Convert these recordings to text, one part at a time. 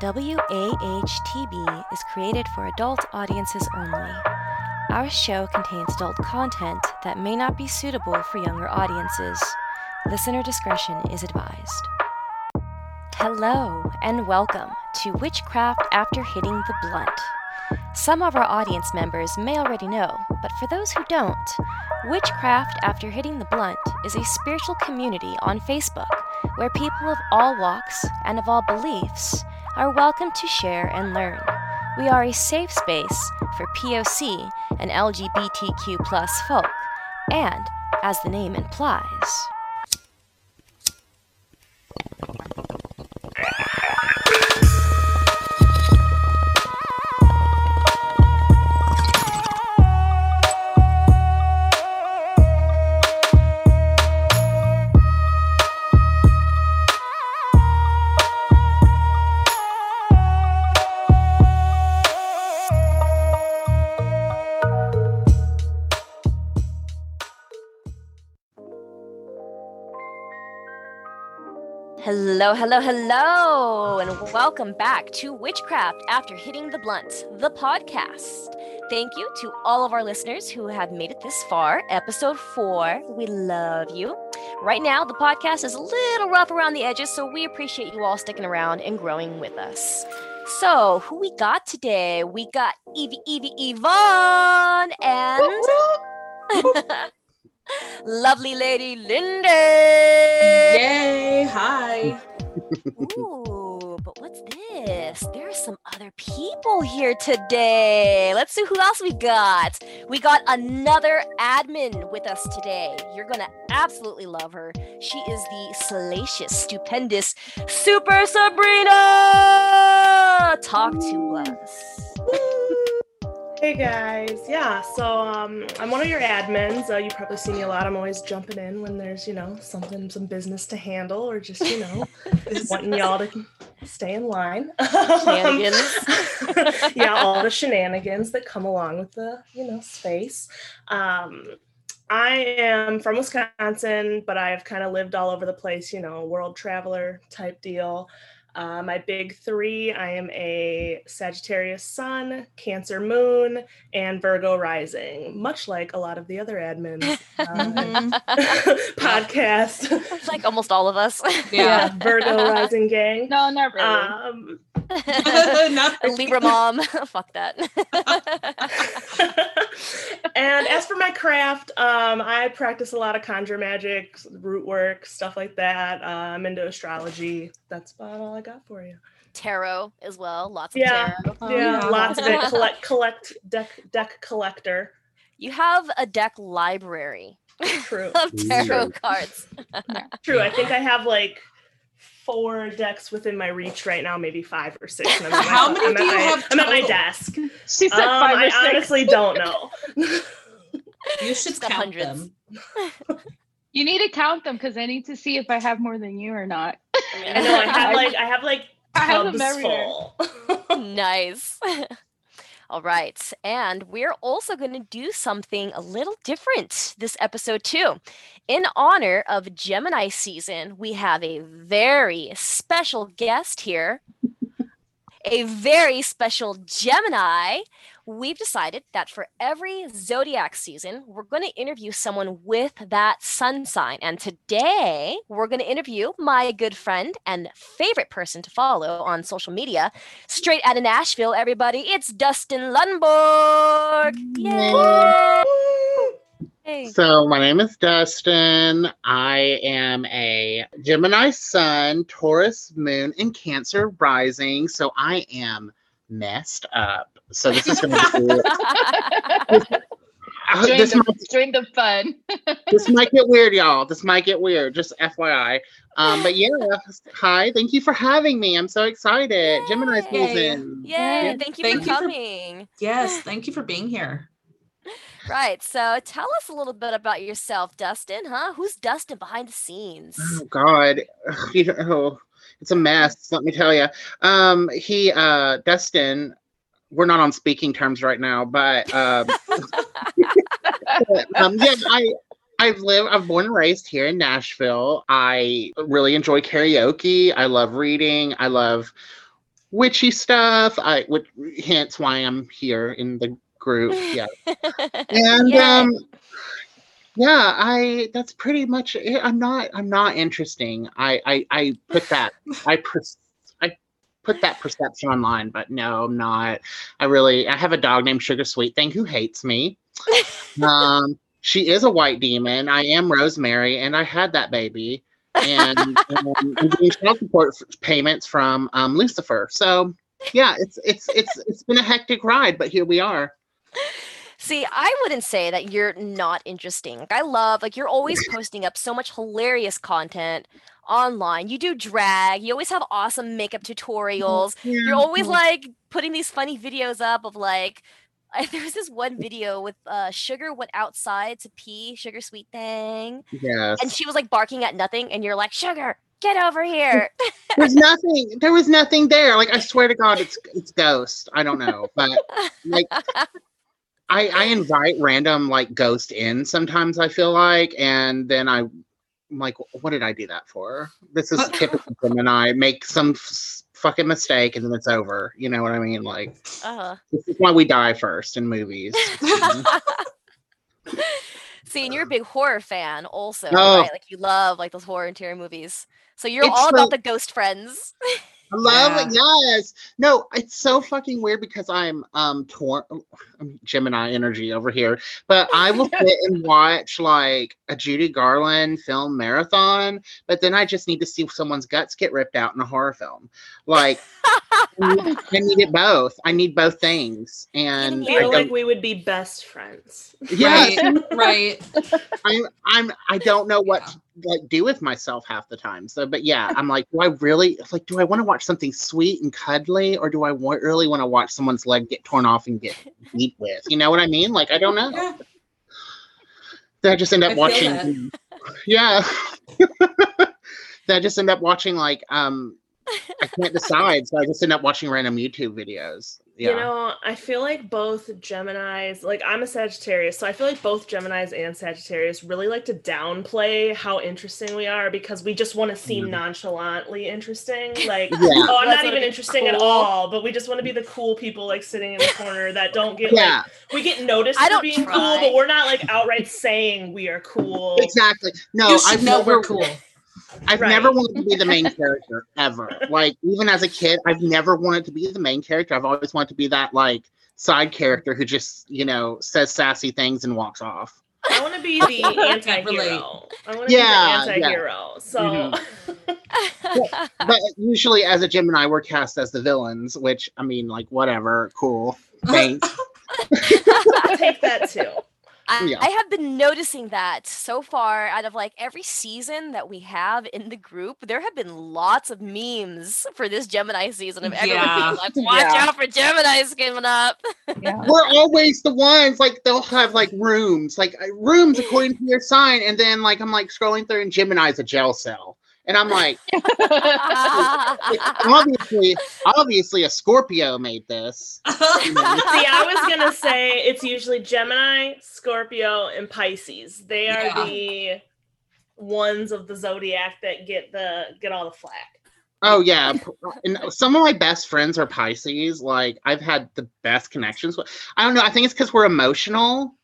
WAHTB is created for adult audiences only. Our show contains adult content that may not be suitable for younger audiences. Listener discretion is advised. Hello, and welcome to Witchcraft After Hitting the Blunt. Some of our audience members may already know, but for those who don't, Witchcraft After Hitting the Blunt is a spiritual community on Facebook where people of all walks and of all beliefs are welcome to share and learn. We are a safe space for POC and LGBTQ folk, and, as the name implies, Hello, hello, hello, and welcome back to Witchcraft After Hitting the Blunt, the podcast. Thank you to all of our listeners who have made it this far, episode four. We love you. Right now, the podcast is a little rough around the edges, so we appreciate you all sticking around and growing with us. So, who we got today? We got Evie, Evie, Yvonne, and lovely lady Linda. Yay! Hi. Ooh, but what's this? There are some other people here today. Let's see who else we got. We got another admin with us today. You're gonna absolutely love her. She is the salacious, stupendous Super Sabrina. Talk to us. Hey guys, yeah. So um, I'm one of your admins. Uh, you probably see me a lot. I'm always jumping in when there's you know something, some business to handle, or just you know wanting y'all to stay in line. Shenanigans. yeah, all the shenanigans that come along with the you know space. Um, I am from Wisconsin, but I've kind of lived all over the place. You know, world traveler type deal. Uh, my big three I am a Sagittarius Sun, Cancer Moon, and Virgo Rising, much like a lot of the other admins uh, podcast. It's like almost all of us. Yeah, Virgo Rising gang. No, not really. Um, Not really. Libra mom. Fuck that. And as for my craft, um, I practice a lot of conjure magic, root work, stuff like that. Uh, I'm into astrology. That's about all I got for you. tarot as well. Lots of Yeah. tarot. Oh, yeah, yeah. lots of it. Collect, collect, deck, deck collector. You have a deck library True. of tarot True. cards. True. I think I have like four decks within my reach right now, maybe five or six. and I'm at my- How many I'm do you my- have I'm at my desk. She said Um, five or I six. honestly don't know. you should count hundreds. them. You need to count them because I need to see if I have more than you or not. I know I have like I have like I have them everywhere. full. nice. All right. And we're also going to do something a little different this episode, too. In honor of Gemini season, we have a very special guest here, a very special Gemini. We've decided that for every zodiac season, we're going to interview someone with that sun sign. And today, we're going to interview my good friend and favorite person to follow on social media, straight out of Nashville, everybody. It's Dustin Lundborg. Yay! Hey. So my name is Dustin. I am a Gemini Sun, Taurus Moon, and Cancer Rising. So I am messed up. So this is going to be. Uh, Join this, the, might, join the fun. this might get weird, y'all. This might get weird. Just FYI. Um, but yeah, hi. Thank you for having me. I'm so excited. Gemini Yay. season. Yay! Yeah, Thank you thank for you for- coming. Yes, thank you for being here. Right. So tell us a little bit about yourself, Dustin. Huh? Who's Dustin behind the scenes? Oh God, you don't, oh, it's a mess. Let me tell you. Um, he, uh, Dustin. We're not on speaking terms right now, but um, um, yeah, I. I've lived, I've born and raised here in Nashville. I really enjoy karaoke. I love reading. I love witchy stuff. I would hence why I'm here in the group. Yeah. And Yay. um yeah, I that's pretty much it. I'm not I'm not interesting. I I, I put that I put that perception online, but no, I'm not. I really I have a dog named Sugar Sweet Thing who hates me. um she is a white demon. I am Rosemary and I had that baby. And um, I'm getting child support payments from um, Lucifer. So yeah, it's it's it's it's been a hectic ride, but here we are. See, I wouldn't say that you're not interesting. Like, I love, like, you're always posting up so much hilarious content online. You do drag. You always have awesome makeup tutorials. You're always like putting these funny videos up of like, I, there was this one video with uh, Sugar went outside to pee, Sugar Sweet Thing, yes. and she was like barking at nothing, and you're like, Sugar, get over here. There's nothing. There was nothing there. Like I swear to God, it's it's ghost. I don't know, but like I I invite random like ghost in sometimes. I feel like, and then I. I'm like, what did I do that for? This is typical and I Make some f- fucking mistake and then it's over. You know what I mean? Like, uh, this is why we die first in movies. see, and you're a big horror fan, also, Oh. right? Like you love like those horror interior movies. So you're It's all about the ghost friends. I love it. Yes. No, it's so fucking weird because I'm um torn I'm Gemini energy over here. But I will sit and watch like a Judy Garland film marathon, but then I just need to see someone's guts get ripped out in a horror film. Like I need, I need it both. I need both things. And I feel like don't, we would be best friends. yes, Right. right. I'm I'm I don't know what to like do with myself half the time. So but yeah, I'm like, do I really like do I want to watch something sweet and cuddly or do I wa- really want to watch someone's leg get torn off and get beat with? You know what I mean? Like I don't know. Yeah. Then I just end up feel watching. Yeah. then I just end up watching like um I can't decide, so I just end up watching random YouTube videos. Yeah. You know, I feel like both Geminis, like I'm a Sagittarius, so I feel like both Geminis and Sagittarius really like to downplay how interesting we are because we just want to seem Mhm. nonchalantly interesting. Like, Yeah. oh, I'm That's not even it- interesting at all, but we just want to be the cool people like sitting in the corner that don't get yeah, like we get noticed I for don't being try. cool, but we're not like outright saying we are cool. exactly. No, I've know never we're cool. I've Right. never wanted to be the main character ever. Like even as a kid, I've never wanted to be the main character. I've always wanted to be that like side character who just, you know, says sassy things and walks off. I want to be the anti-hero. I want to Yeah, be the anti-hero. So Mhm. But usually as a Gemini, we're cast as the villains, which I mean, like whatever, cool. Thanks. I'll take that too. I, Yeah. I have been noticing that so far out of like every season that we have in the group, there have been lots of memes for this Gemini season of everyone Yeah. being like, watch Yeah. out for Gemini's coming up. Yeah. we're always the ones like they'll have like rooms, like uh, rooms according to your sign, and then like I'm like scrolling through and Gemini's a jail cell. And I'm like, obviously, obviously a Scorpio made this. See, I was gonna say it's usually Gemini, Scorpio, and Pisces. They are Yeah. the ones of the zodiac that get the get all the flack. Oh yeah, and some of my best friends are Pisces. Like I've had the best connections with. I don't know. I think it's because we're emotional,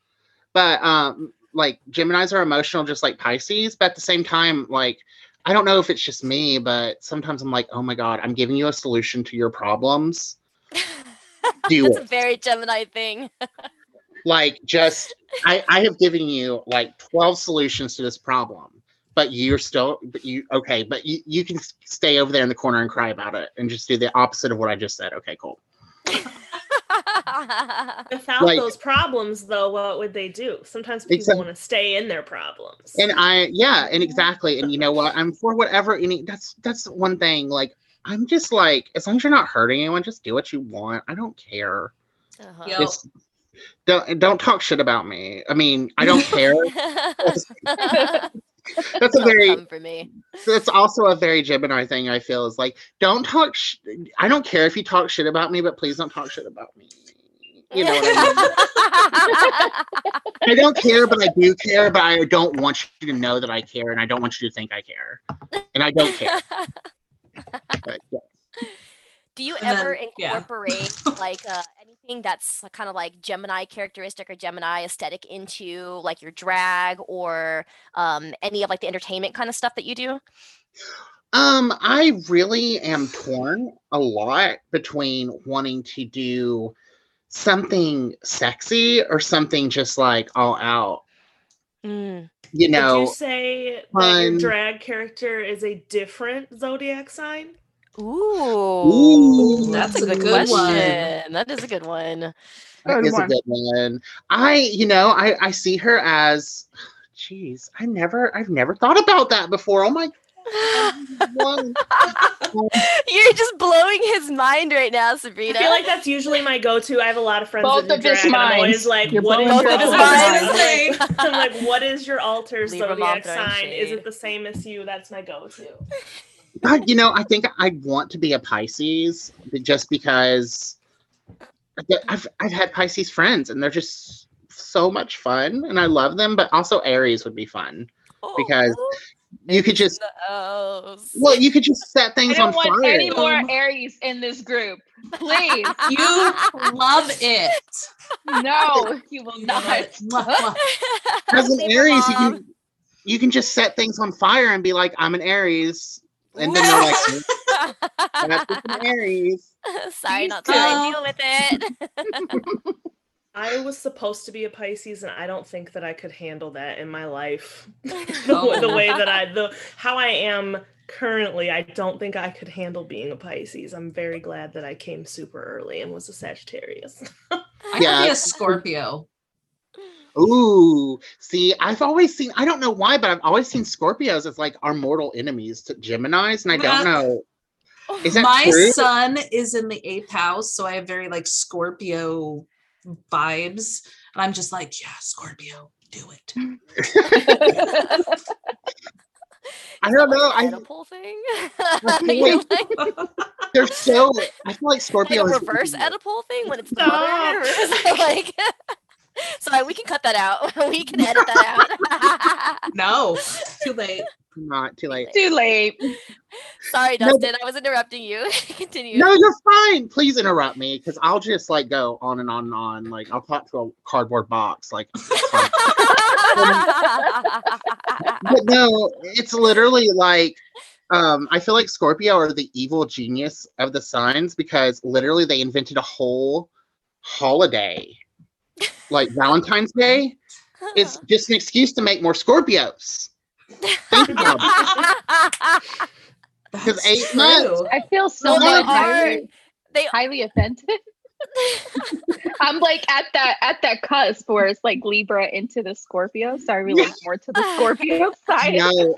but um, like Gemini's are emotional, just like Pisces. But at the same time, like I don't know if it's just me, but sometimes I'm like, oh my god, I'm giving you a solution to your problems. Do That's a very Gemini thing. Like just, I I have given you like twelve solutions to this problem. But you're still, but you okay? But you, you can stay over there in the corner and cry about it, and just do the opposite of what I just said. Okay, cool. Without Like- those problems, though, what would they do? Sometimes people Exact- want to stay in their problems. and i yeah and exactly and you know what i'm for whatever any that's that's one thing like i'm just like as long as you're not hurting anyone just do what you want i don't care Uh-huh. Just don't don't talk shit about me i mean i don't care that's a very for me. that's also a very gemini thing i feel is like don't talk sh- i don't care if you talk shit about me but please don't talk shit about me you know what i mean i don't care but i do care but i don't want you to know that i care and i don't want you to think i care and i don't care but, yeah. Do you ever then- yeah. incorporate like uh, anything that's kind of like Gemini characteristic or Gemini aesthetic into like your drag or um, any of like the entertainment kind of stuff that you do? Um, I really am torn a lot between wanting to do something sexy or something just like all out. Mm. You Would know, you say that your drag character is a different zodiac sign? Ooh, Ooh, that's, a good, good one. question. That is a good one. that Good is a good one. I, you know, I I see her as, geez, I never, I've never thought about that before. Oh my one. You're just blowing his mind right now, Sabrina. I feel like that's usually my go-to. I have a lot of friends Both that do of his drag, and I'm always minds. like, You're "What is both your of his alter minds. sign?" I'm like, "What is your alter Libra mom zodiac sign? Is it the same as you?" That's my go-to. God, you know, I think I want to be a Pisces just because I've I've had Pisces friends and they're just so much fun and I love them, but also Aries would be fun oh, because you could just Oh, well, you could just set I things don't on want fire. any more Aries in this group. Please. You love it. No, you will not. Mwah, mwah. As an Aries, you can you can just set things on fire and be like, I'm an Aries. And then they're like, that's just an Aries. Sorry, Please not sorry. don't. Deal with it. I was supposed to be a Pisces, and I don't think that I could handle that in my life. the, Oh. the way that I, oh. the how I am currently, I don't think I could handle being a Pisces. I'm very glad that I came super early and was a Sagittarius. I Yeah. could be a Scorpio. Ooh, see, I've always seen, I don't know why, but I've always seen Scorpios as like our mortal enemies to Geminis, and I don't know. Oh, is that My true? sun is in the eighth house, so I have very like Scorpio vibes. And I'm just like, yeah, Scorpio, do it. I don't know. I, Oedipal thing. feel like- like, they're so, I feel like like Scorpio a reverse Oedipal thing when it's the mother. or is it like, sorry, we can cut that out. We can edit that out. no, too late. not too late. Too late. sorry, No, Dustin. I was interrupting you. Continue. No, you're fine. Please interrupt me because I'll just like go on and on and on. Like I'll talk to a cardboard box. Like, but no, it's literally like um I feel like Scorpio are the evil genius of the signs because literally they invented a whole holiday. Like Valentine's Day. It's just an excuse to make more Scorpios. Think about it. That's eight true. months. I feel so Well, they are- highly, they highly offended. I'm like at that at that cusp where it's like Libra into the Scorpio, so I relate more to the Scorpio side. No,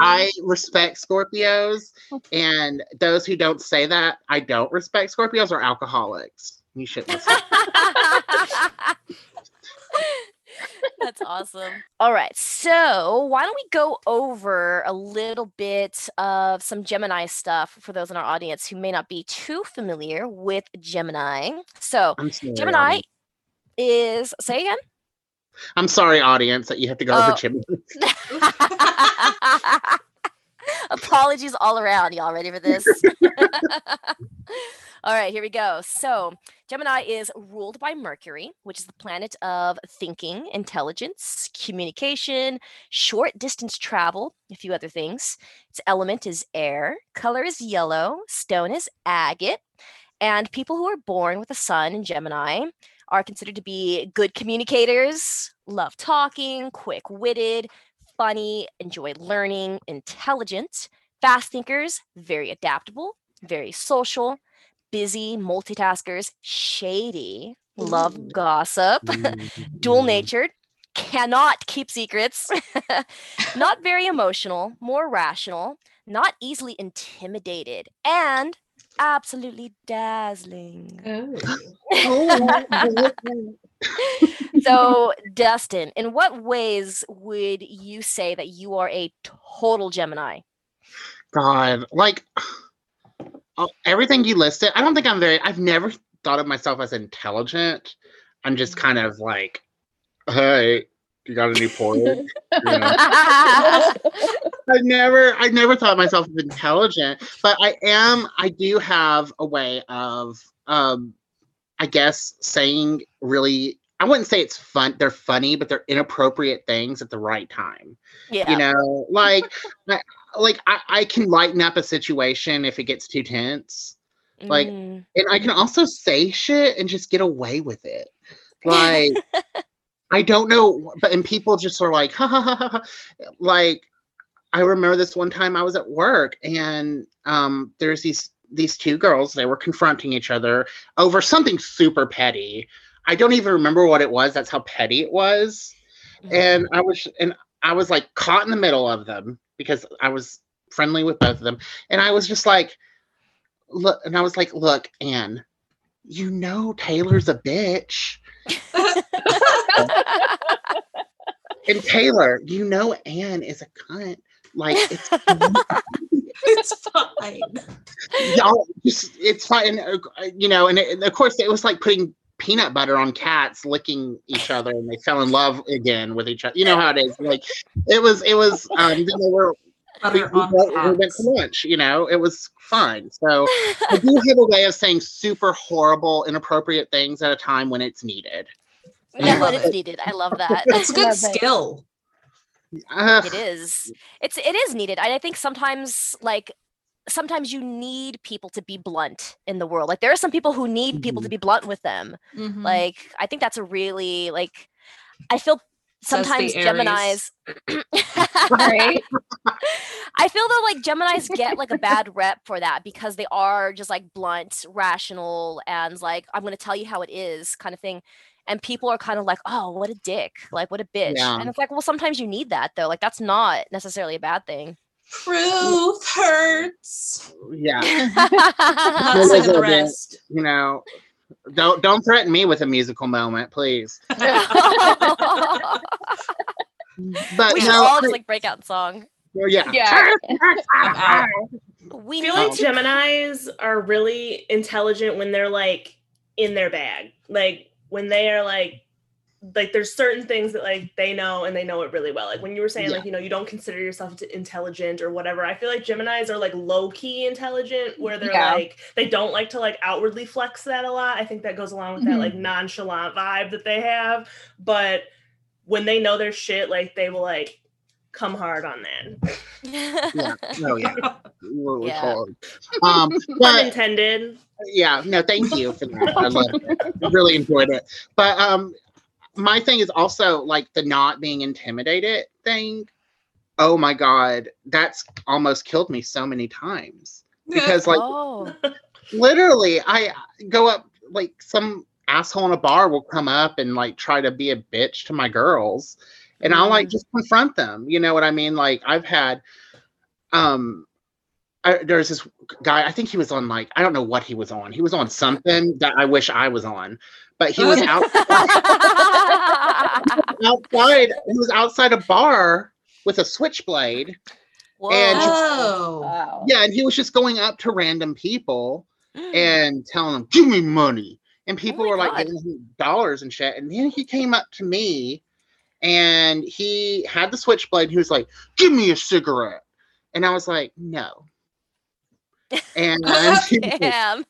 I respect Scorpios, and those who don't say that I don't respect Scorpios are alcoholics. You should listen. That's awesome. All right. So, why don't we go over a little bit of some Gemini stuff for those in our audience who may not be too familiar with Gemini? So, sorry, Gemini audience. is, say again? I'm sorry, audience, that you have to go Oh. over Gemini. Apologies all around. Y'all ready for this? all right, here we go. So, Gemini is ruled by Mercury, which is the planet of thinking, intelligence, communication, short distance travel, a few other things. Its element is air, color is yellow, stone is agate, and people who are born with the sun in Gemini are considered to be good communicators, love talking, quick witted, funny, enjoy learning, intelligent, fast thinkers, very adaptable, very social, busy, multitaskers, shady, love gossip, Mm. dual natured, cannot keep secrets, not very emotional, more rational, not easily intimidated, and absolutely dazzling. Oh. so, Dustin, in what ways would you say that you are a total Gemini? God, like uh, everything you listed, I don't think I'm very. I've never thought of myself as intelligent. I'm just kind of like, hey, you got any new porridge? You know? I never, I never thought myself as intelligent, but I am. I do have a way of, um, I guess, saying really. I wouldn't say it's fun. They're funny, but they're inappropriate things at the right time. Yeah. You know, like, I- like I, I can lighten up a situation if it gets too tense, like- Mm. and I can also say shit and just get away with it. Like, I don't know, but and people just are like, ha ha ha ha. ha. Like, I remember this one time I was at work and um, there's these these two girls. They were confronting each other over something super petty. I don't even remember what it was. That's how petty it was. And I was and I was like caught in the middle of them because I was friendly with both of them, and I was just like, look, and I was like, look, Anne, you know Taylor's a bitch. And Taylor, you know Anne is a cunt. Like it's it's fine. y'all just it's fine. You know, and, it, and of course it was like putting peanut butter on cats licking each other and they fell in love again with each other. You know how it is. Like it was it was um then they were we, Butter we on went- we went to lunch, you know, it was fine. So I do have a way of saying super horrible, inappropriate things at a time when it's needed. yeah, when it's it. needed. I love that. That's a good Love it. skill. it is It's it is needed and i think sometimes like sometimes you need people to be blunt in the world like there are some people who need people to Mhm. be blunt with them Mhm. like i think that's a really like i feel sometimes gemini's right? i feel that like gemini's get like a bad rep for that because they are just like blunt rational and like i'm going to tell you how it is kind of thing and people are kind of like oh what a dick like what a bitch Yeah. and it's like well sometimes you need that though like that's not necessarily a bad thing Proof hurts. yeah. I'm not singing the there's a bit. You know, don't don't threaten me with a musical moment, please. But we should no, all just like break out song. well, yeah. Yeah. We feel like to Geminis are really intelligent when they're like in their bag. Like when they are like like there's certain things that like they know and they know it really well. Like when you were saying Yeah. like you know you don't consider yourself t- intelligent or whatever. I feel like Geminis are like low key intelligent where they're Yeah. like they don't like to like outwardly flex that a lot. I think that goes along with that Mhm. like nonchalant vibe that they have, but when they know their shit like they will like come hard on that. Yeah. Oh yeah. We're Yeah. recording. Um, Pun but intended. yeah, no, thank you for that. I loved it. Really enjoyed it. But um, my thing is also like the not being intimidated thing. Oh my god, that's almost killed me so many times. Because like oh. literally i go up like some asshole in a bar will come up and like try to be a bitch to my girls. And i'll like just confront them you know what i mean? Like i've had um I, there's this guy i think he was on like i don't know what he was on. He was on something that i wish i was on. But he was out outside he was outside a bar with a switchblade Whoa. And- Oh. Wow. yeah and he was just going up to random people Mm. and telling them, "Give me money." And people my were like God. giving him dollars and shit. And then he came up to me, and he had the switchblade. He was like, "Give me a cigarette," and I was like, "No." And, he, was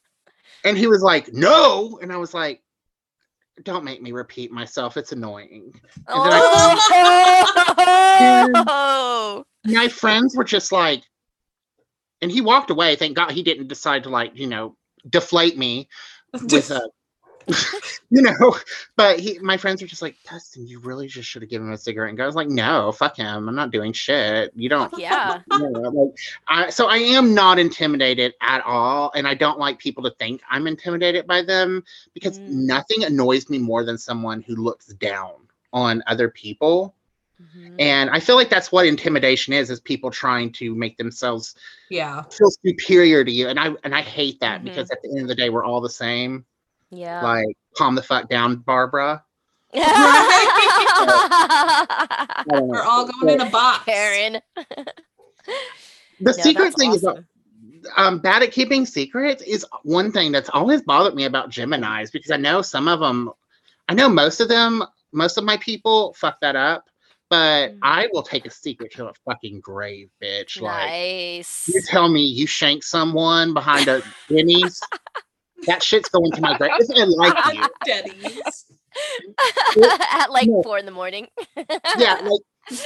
and he was like, "No," and I was like, "Don't make me repeat myself. It's annoying." Oh. My friends were just like, and he walked away. Thank God he didn't decide to like, you know, deflate me with a you know but he my friends were just like dustin you really just should have given him a cigarette and I was like no fuck him i'm not doing shit you don't yeah. you know, like I, so i am not intimidated at all and i don't like people to think i'm intimidated by them because Mm. nothing annoys me more than someone who looks down on other people Mhm. and i feel like that's what intimidation is is people trying to make themselves yeah. feel superior to you and i and i hate that Mhm. because at the end of the day we're all the same Yeah. like calm the fuck down barbara We're all going in a box. Karen. the No, secret that's thing is awesome. um, bad at keeping secrets is one thing that's always bothered me about Gemini's because I know some of them, I know most of them, most of my people fuck that up, but Mm. I will take a secret to a fucking grave, bitch. Like Nice. you tell me you shank someone behind a Denny's, that shit's going to my grave. If I like you, Denny's. At like No. four in the morning. yeah, like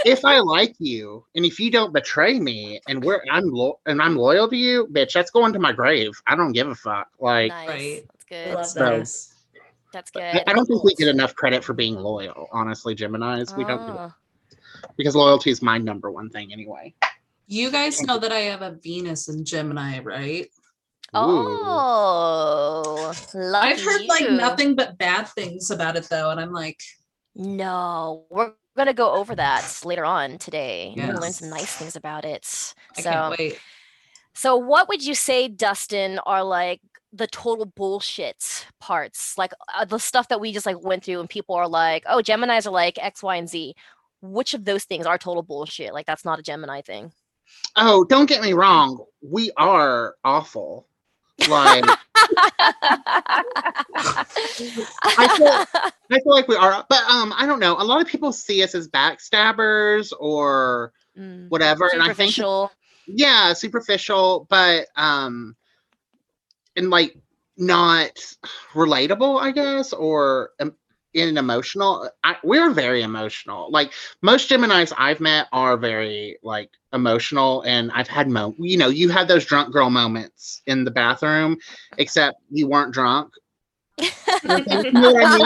if I like you, and if you don't betray me, and we're I'm lo- and I'm loyal to you, bitch, that's going to my grave. I don't give a fuck. Like nice. Right. That's good. Love So- that. That's good. I don't think we get enough credit for being loyal, honestly, Gemini's. We don't Ah. because loyalty is my number one thing anyway. You guys know that I have a Venus in Gemini, right? Ooh. Oh, lucky I've heard like nothing but bad things about it though, and I'm like, No, we're gonna go over that later on today. We're gonna learn some nice things about it. I so, can't wait. so what would you say, Dustin, are like the total bullshit parts, like uh, the stuff that we just like went through, and people are like, "Oh, Gemini's are like X, Y, and Z." Which of those things are total bullshit? Like that's not a Gemini thing. Oh, don't get me wrong. We are awful. Like I feel, I feel like we are, but um, I don't know. A lot of people see us as backstabbers or Mm, whatever, and I think yeah, superficial, but um, and like not relatable, I guess, or um, in an emotional. I, we're very emotional. Like most Gemini's I've met are very like emotional, and I've had mo. You know, you had those drunk girl moments in the bathroom, except you weren't drunk. you know I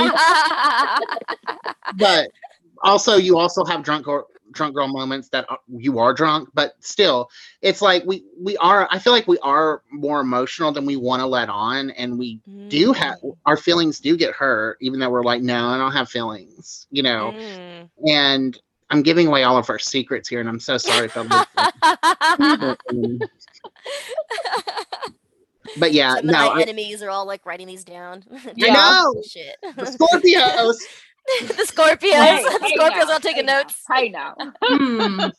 mean? but also you also have drunk girl drunk girl moments that you are drunk but still it's like we we are i feel like we are more emotional than we want to let on and we do have Mm, our feelings do get hurt even though we're like no i don't have feelings you know mm. and i'm giving away all of our secrets here and i'm so sorry for but yeah Some no my I, enemies are all like writing these down. I Yeah. know scorpios the Scorpios. Hey, the hey Scorpios now, are taking hey now, notes. Hey now. Hmm.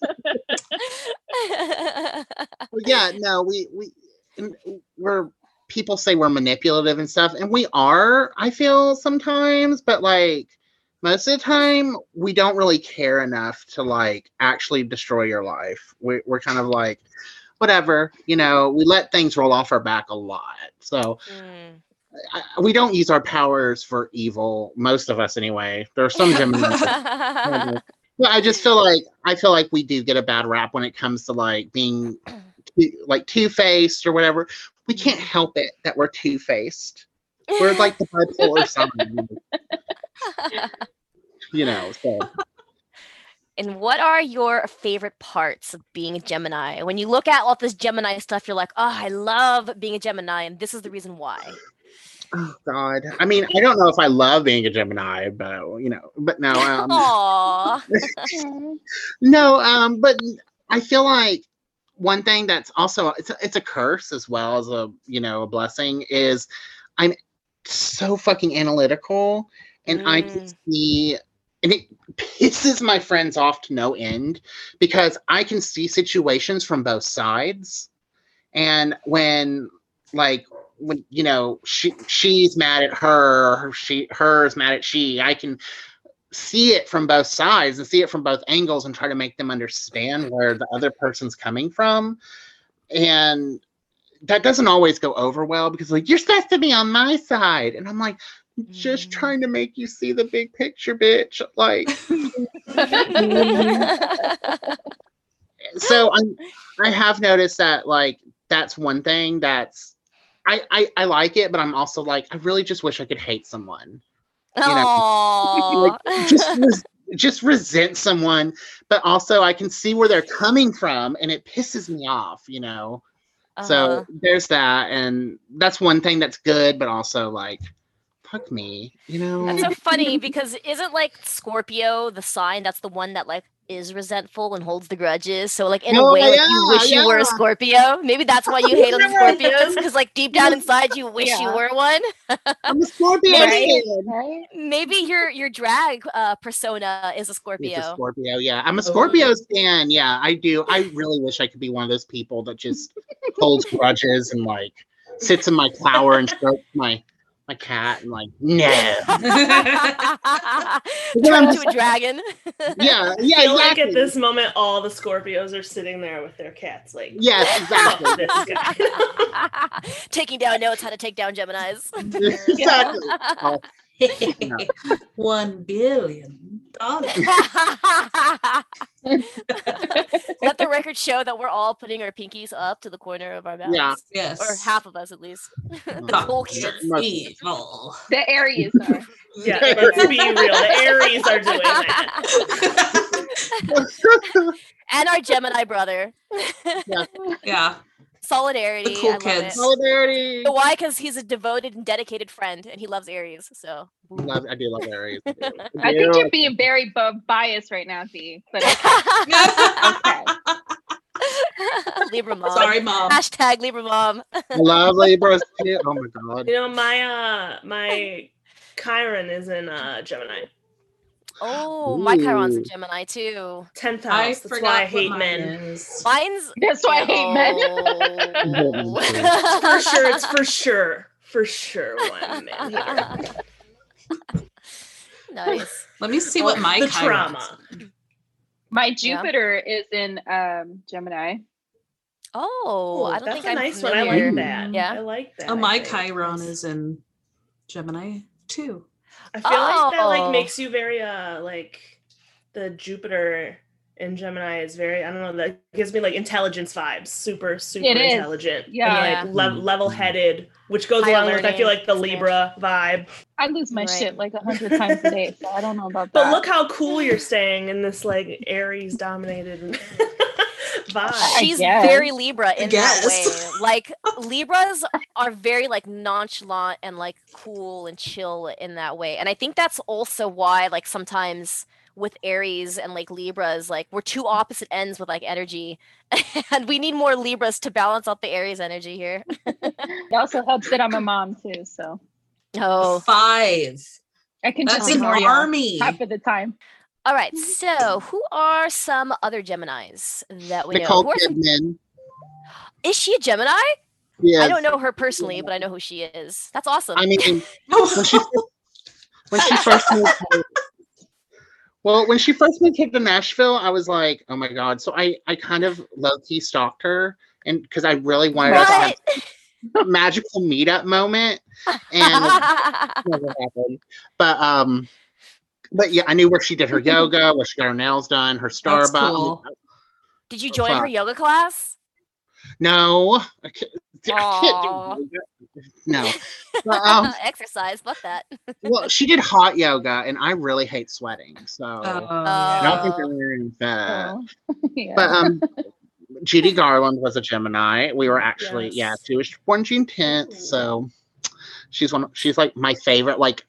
Well, yeah, no, we we we're people say we're manipulative and stuff, and we are. I feel sometimes, but like most of the time, we don't really care enough to like actually destroy your life. We're we're kind of like whatever, you know. We let things roll off our back a lot, so Mm. I, we don't use our powers for evil. Most of us, anyway. There are some Geminis. that Well, I just feel like I feel like we do get a bad rap when it comes to like being too, like two faced or whatever. We can't help it that we're two faced. We're like the bipolar sign, you know. So and what are your favorite parts of being a Gemini? When you look at all this Gemini stuff, you're like, oh, I love being a Gemini, and this is the reason why. Oh god. I mean, I don't know if I love being a Gemini, but you know, but no, um, Aww. no, um, but I feel like one thing that's also it's a, it's a curse as well as a you know a blessing is I'm so fucking analytical and I can Mm. see and it pisses my friends off to no end because I can see situations from both sides and when like when you know she she's mad at her or she her's mad at she. I can see it from both sides and see it from both angles and try to make them understand where the other person's coming from. And that doesn't always go over well because like you're supposed to be on my side. And i'm like just Mm. trying to make you see the big picture bitch. Like so i'm i have noticed that like that's one thing that's I, I i like it but i'm also like i really just wish i could hate someone. Aww. just res- just resent someone but also i can see where they're coming from and it pisses me off you know? Uh-huh. so there's that and that's one thing that's good but also like fuck me you know? That's so funny because isn't like Scorpio the sign? That's the one that like is resentful and holds the grudges? So like in a Oh, way, like, you yeah, wish you were a Scorpio. Maybe that's why you hate on the Scorpios because like deep down inside you wish you were one. i'm a scorpio Maybe- man. Right? Maybe your your drag uh, persona is a It's a Scorpio. Scorpio, yeah. I'm a Oh. Scorpio stan. Yeah, I do. I really wish I could be one of those people that just holds grudges and like sits in my tower and strokes my my cat and like no. Turn into a dragon. Yeah, yeah, feel like exactly. at this moment, all the Scorpios are sitting there with their cats, like, Yes, exactly. This guy. Taking down notes how to take down Geminis. exactly. Oh, One billion dollars. Let the record show that we're all putting our pinkies up to the corner of our mouths. Yeah. Yes. Or half of us at least. the Dr. cool kids. Must- Evil. The Aries are. yeah, let's be real. The Aries are doing that. and our Gemini brother. yeah. Solidarity. The cool I love kids. it. Solidarity. But why? Because he's a devoted and dedicated friend, and he loves Aries. So Love, I do love Aries. I. I think you're being very bu- biased right now, Z. But okay. Libra mom. Sorry, mom. Hashtag Libra mom. I love Libras. Oh my god. You know, my uh my Chiron is in uh Gemini. Oh, my Chiron's a Gemini too. Tenth house. I That's why I hate men. is. Mine's That's why I hate men. For sure, it's for sure. For sure one man hater. nice. Let me see what my the Chiron trauma. is. My Yeah. Jupiter is in um, Gemini. Oh, I don't that's think a I'm nice one. I like that. Yeah. I like that. Oh, my. Chiron is in Gemini too. I feel like that Oh. like makes you very uh like the Jupiter in Gemini is very I don't know that gives me like intelligence vibes. Super super It is. intelligent. Yeah. And, like le- level headed, which goes High along with I feel like the. Libra vibe. I lose my Right. shit like a hundred times a day, so I don't know about that. But look how cool you're staying in this like Aries dominated vibe. She's very Libra in that way. Like Libras are very like nonchalant and like cool and chill in that way. And I think that's also why like sometimes with Aries and like Libras, like we're two opposite ends with like energy. and we need more Libras to balance out the Aries energy here. It also helps that I'm a mom too, so Oh. Five. I can That's just an ignore you army. half of the time. All right. So who are some other Geminis that we know? Nicole Who Kidman. is she a Gemini? Yeah. I don't know her personally, but I know who she is. That's awesome. I mean, when she when she first moved to, well when she first moved here to nashville i was like oh my god so i i kind of low-key stalked her and because i really wanted us to have a magical meetup moment and never happened but um but yeah i knew where she did her yoga where she got her nails done her That's starbucks cool. Did you join her Fuck. yoga class? no I can't, I can't do yoga. no But, um, Exercise, fuck that. well she did hot yoga and i really hate sweating so Oh, I don't think Uh, they're wearing that. Oh. yeah. But um, Judy Garland was a Gemini. We were actually, yeah, she was born June tenth, so she's one. She's like my favorite. Like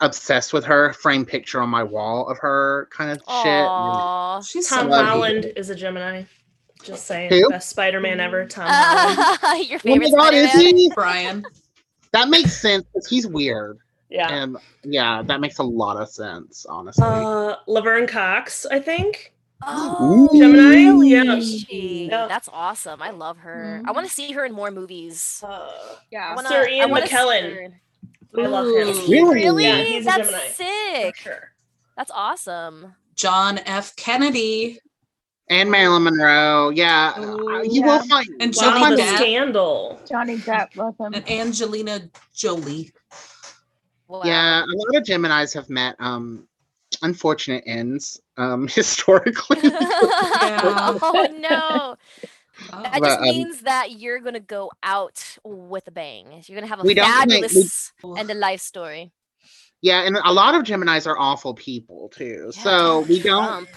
obsessed with her. Frame picture on my wall of her, kind of shit. She's Tom so love you. Holland is a Gemini. Just saying. Who? Best Spider-Man ever, Tom Holland. Your Oh favorite god, is Spider-Man? he? Brian. That makes sense because he's weird, Yeah. and yeah, that makes a lot of sense. Honestly, Uh Laverne Cox, I think. Oh, Ooh. Gemini? Yeah. She? Yeah. That's awesome. I love her. I want to see her in more movies. Uh, yeah. I wanna, Sir Ian wanna McKellen. Her. I love him. Really? Really? Yeah, he's That's Gemini. For sick. sure. That's awesome. John F. Kennedy. and Marilyn Monroe. Yeah, Ooh, you yeah. will find. And you'll Wow, Johnny find- Depp. scandal. Johnny Depp, love him. And Angelina Jolie. Wow. Yeah, a lot of Gemini's have met um unfortunate ends um historically. oh no. That Oh. just But, um, means that you're gonna go out with a bang. You're gonna have a We don't think- we- fabulous and a life story. yeah, and a lot of Geminis are awful people too. Yeah, so we don't Trump.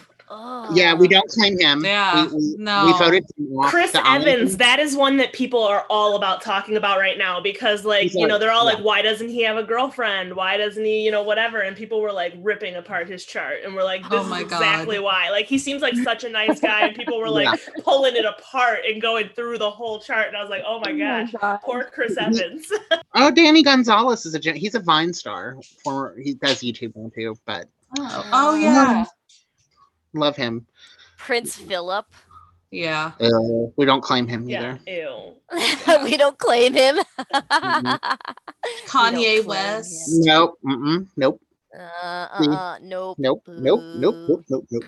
Yeah, we don't claim him. Yeah, we, we, no. we voted Chris the island. Evans, that is one that people are all about talking about right now because, like, He's you know, they're all yeah. like, why doesn't he have a girlfriend? Why doesn't he, you know, whatever? And people were like ripping apart his chart, and we're like, oh this Oh my is exactly God. why. Like, he seems like such a nice guy, and people were like pulling it apart and going through the whole chart, and I was like, oh my oh gosh, God. poor Chris Evans. Oh, Danny Gonzalez is a he's a Vine star. Former he does YouTube now too, but Oh, oh yeah. Love him. Prince Philip. Yeah. Uh, we don't claim him Yeah. either. Ew. we don't claim him. Mhm. Kanye claim West. Nope. Mm-mm, nope. Uh, uh, uh, nope. Nope. Nope. Nope. Nope. Nope. Nope.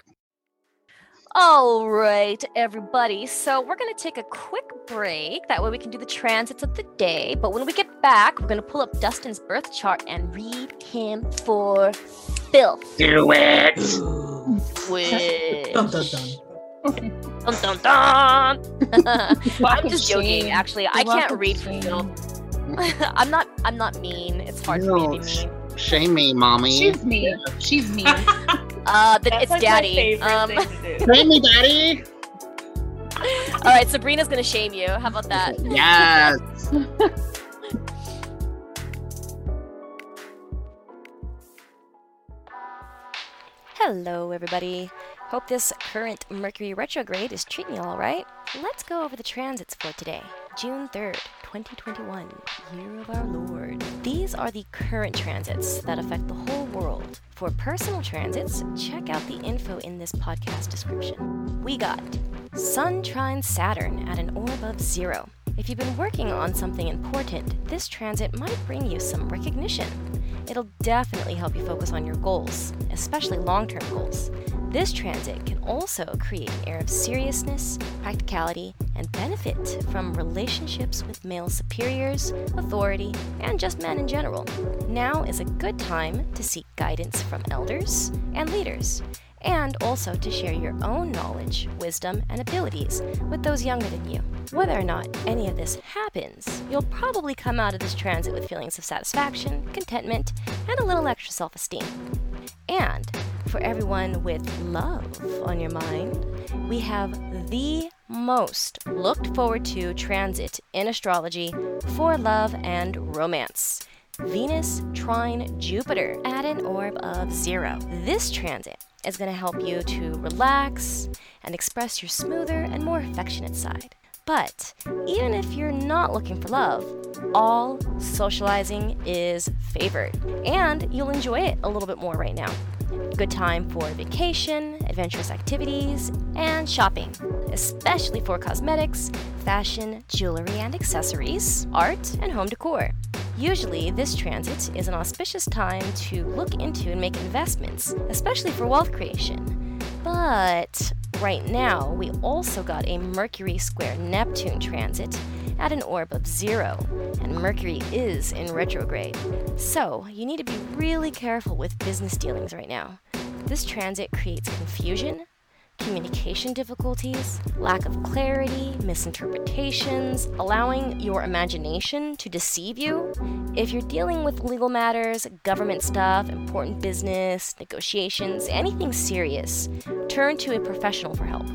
All right, everybody. So we're going to take a quick break. That way we can do the transits of the day. But when we get back, we're going to pull up Dustin's birth chart and read him for filth. Do it. Which... Dun, dun, dun. Dun, dun, dun. I'm Walk of just joking. shame. Actually, I can't of read for shame. filth. I'm not. I'm not mean. It's hard for me to be sh- mean. Shame me, mommy. She's me. She's me. Uh, then That's it's like daddy. Um, thing to do. Shame me, daddy. all right, Sabrina's gonna shame you. How about that? Yes. Hello, everybody. Hope this current Mercury retrograde is treating you all right. Let's go over the transits for today, June 3rd, 2021, Year of Our Lord. These are the current transits that affect the whole world. For personal transits, check out the info in this podcast description. We got Sun trine Saturn at an orb of zero. If you've been working on something important, this transit might bring you some recognition. It'll definitely help you focus on your goals, especially long term goals. This transit can also create an air of seriousness, practicality, and benefit from relationships with male superiors, authority, and just men in general. Now is a good time to seek guidance from elders and leaders, and also to share your own knowledge, wisdom, and abilities with those younger than you. Whether or not any of this happens, you'll probably come out of this transit with feelings of satisfaction, contentment, and a little extra self esteem. And for everyone with love on your mind, we have the most looked forward to transit in astrology for love and romance. Venus trine Jupiter at an orb of zero. This transit is going to help you to relax and express your smoother and more affectionate side. But even if you're not looking for love, all socializing is favored, and you'll enjoy it a little bit more right now. Good time for vacation, adventurous activities, and shopping, especially for cosmetics, fashion, jewelry and accessories, art, and home decor. Usually, this transit is an auspicious time to look into and make investments, especially for wealth creation. But right now, we also got a Mercury square Neptune transit at an orb of zero, and Mercury is in retrograde. So, you need to be really careful with business dealings right now. This transit creates confusion, communication difficulties, lack of clarity, misinterpretations, allowing your imagination to deceive you. If you're dealing with legal matters, government stuff, important business, negotiations, anything serious, turn to a professional for help.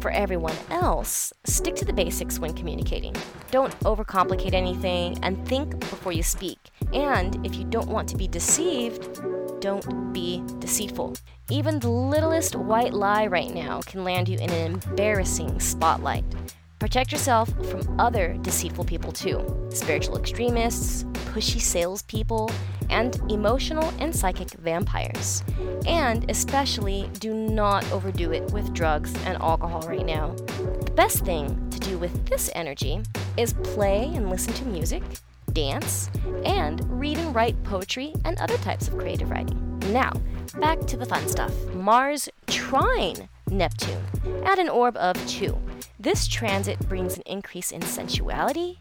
For everyone else, stick to the basics when communicating. Don't overcomplicate anything and think before you speak. And if you don't want to be deceived, don't be deceitful. Even the littlest white lie right now can land you in an embarrassing spotlight. Protect yourself from other deceitful people too spiritual extremists, pushy salespeople, and emotional and psychic vampires. And especially, do not overdo it with drugs and alcohol right now. The best thing to do with this energy is play and listen to music, dance, and read and write poetry and other types of creative writing. Now, back to the fun stuff. Mars trine Neptune at an orb of 2. This transit brings an increase in sensuality,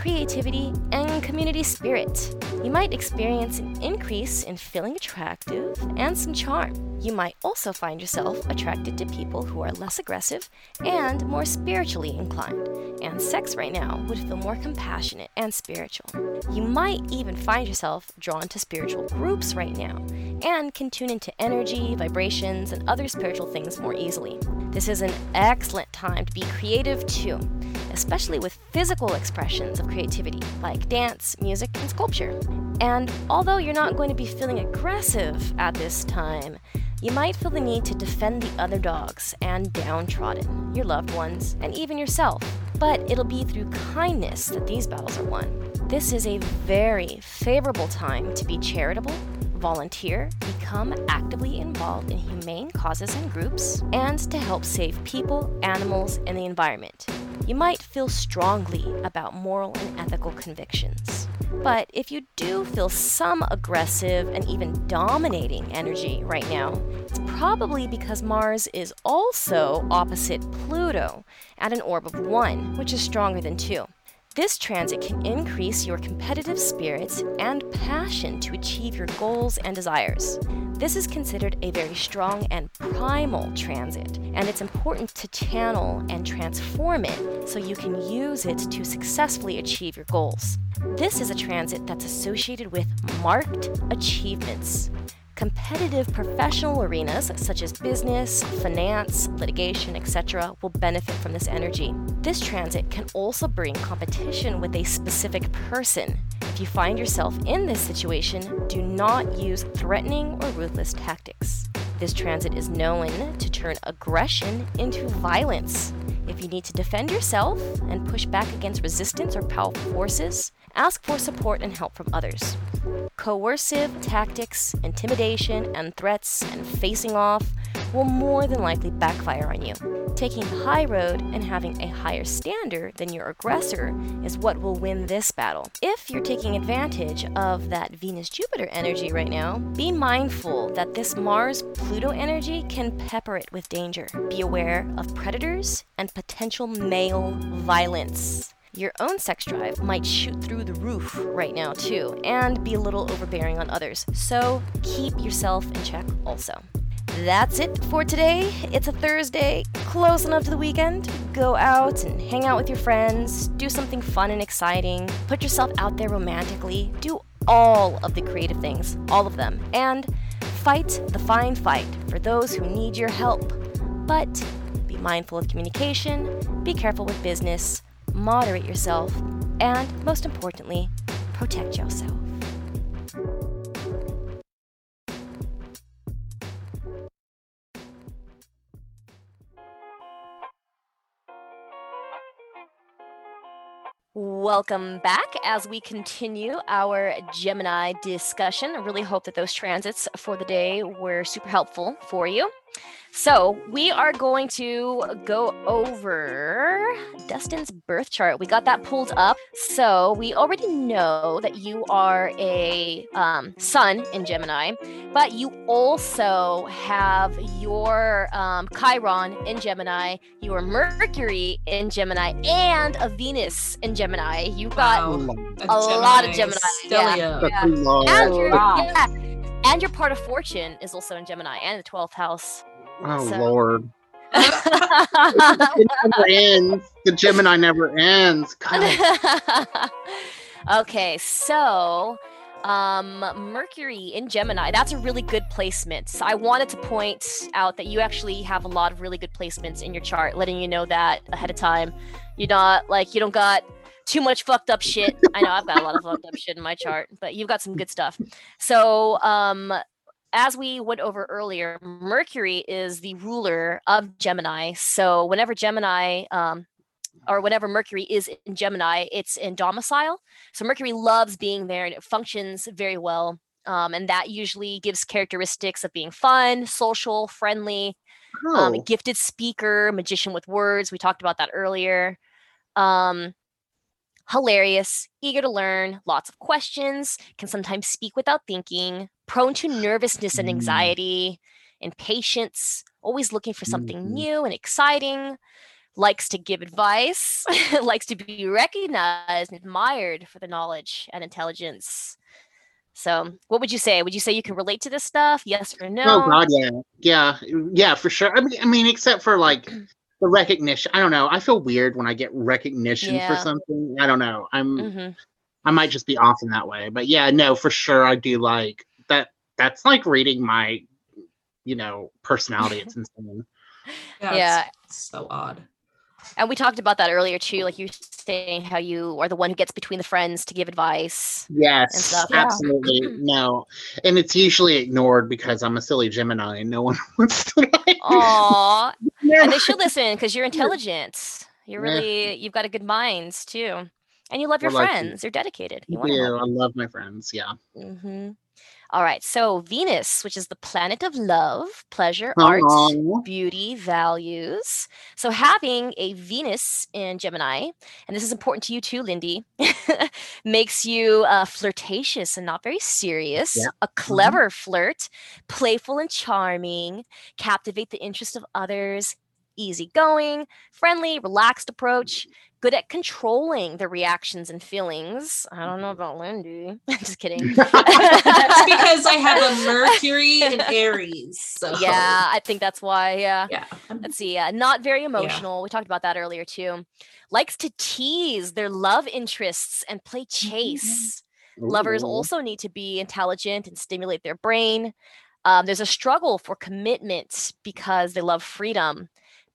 creativity, and community spirit. You might experience an increase in feeling attractive and some charm. You might also find yourself attracted to people who are less aggressive and more spiritually inclined. And sex right now would feel more compassionate and spiritual. You might even find yourself drawn to spiritual groups right now and can tune into energy, vibrations, and other spiritual things more easily. This is an excellent time to be creative too, especially with physical expressions of creativity like dance, music, and sculpture. And although you're not going to be feeling aggressive at this time, you might feel the need to defend the other dogs and downtrodden, your loved ones, and even yourself. But it'll be through kindness that these battles are won. This is a very favorable time to be charitable, volunteer, become actively involved in humane causes and groups, and to help save people, animals, and the environment. You might feel strongly about moral and ethical convictions. But if you do feel some aggressive and even dominating energy right now, it's probably because Mars is also opposite Pluto at an orb of 1, which is stronger than 2. This transit can increase your competitive spirits and passion to achieve your goals and desires. This is considered a very strong and primal transit, and it's important to channel and transform it so you can use it to successfully achieve your goals. This is a transit that's associated with marked achievements. Competitive professional arenas such as business, finance, litigation, etc., will benefit from this energy. This transit can also bring competition with a specific person. If you find yourself in this situation, do not use threatening or ruthless tactics. This transit is known to turn aggression into violence. If you need to defend yourself and push back against resistance or powerful forces, ask for support and help from others. Coercive tactics, intimidation, and threats and facing off will more than likely backfire on you. Taking the high road and having a higher standard than your aggressor is what will win this battle. If you're taking advantage of that Venus Jupiter energy right now, be mindful that this Mars Pluto energy can pepper it with danger. Be aware of predators and potential male violence. Your own sex drive might shoot through the roof right now, too, and be a little overbearing on others. So keep yourself in check also. That's it for today. It's a Thursday, close enough to the weekend. Go out and hang out with your friends, do something fun and exciting, put yourself out there romantically, do all of the creative things, all of them, and fight the fine fight for those who need your help. But be mindful of communication, be careful with business, moderate yourself, and most importantly, protect yourself. Welcome back as we continue our Gemini discussion. I really hope that those transits for the day were super helpful for you. So, we are going to go over Dustin's birth chart. We got that pulled up. So, we already know that you are a um, sun in Gemini, but you also have your um, Chiron in Gemini, your Mercury in Gemini, and a Venus in Gemini. You got Wow. a lot of Gemini. Yeah. Stellium. That's a lot. And your, Wow. yeah. and your part of fortune is also in Gemini and the 12th house. Oh So- Lord. It never ends. The Gemini never ends. Okay, so um Mercury in Gemini, that's a really good placement. So I wanted to point out that you actually have a lot of really good placements in your chart, letting you know that ahead of time. You're not like you don't got too much fucked up shit. I know I've got a lot of fucked up shit in my chart, but you've got some good stuff. So um as we went over earlier, Mercury is the ruler of Gemini. So whenever Gemini um, or whenever Mercury is in Gemini, it's in domicile. So Mercury loves being there and it functions very well. Um, and that usually gives characteristics of being fun, social, friendly, um, Oh, gifted speaker, magician with words. We talked about that earlier. Um, hilarious, eager to learn, lots of questions, can sometimes speak without thinking, prone to nervousness and Mm. anxiety, impatience, always looking for something Mhm. new and exciting, likes to give advice, likes to be recognized and admired for the knowledge and intelligence. So, what would you say? Would you say you can relate to this stuff? Yes or no? oh God, yeah, yeah, yeah, for sure. I mean, I mean, except for like the recognition. I don't know. I feel weird when I get recognition for something. I don't know. I'm. Mhm. I might just be off in that way. But yeah, no, for sure, I do like that. That's like reading my, you know, personality. It's insane. Yeah, Yeah. It's so odd. And we talked about that earlier too, like you saying how you are the one who gets between the friends to give advice. Yes, stuff. Yeah. absolutely. No, and it's usually ignored because I'm a silly Gemini and no one wants to like. Aw, No. and they should listen because you're intelligent. You're Yeah. really, you've got a good mind too, and you love your We're lucky. friends. You're dedicated. I You. I love my friends. Yeah. hmm All right. So Venus, which is the planet of love, pleasure, art, beauty, values. So having a Venus in Gemini, and this is important to you too, Lindy, makes you uh, flirtatious and not very serious, Yeah. a clever flirt, playful and charming, captivate the interest of others, easygoing, friendly, relaxed approach, good at controlling the reactions and feelings. I don't know about Lindy. Just kidding. That's because I have a Mercury in Aries. So yeah, I think that's why. Yeah. yeah. Let's see. Uh, not very emotional. We talked about that earlier too. Likes to tease their love interests and play chase. Lovers also need to be intelligent and stimulate their brain. Um, there's a struggle for commitment because they love freedom.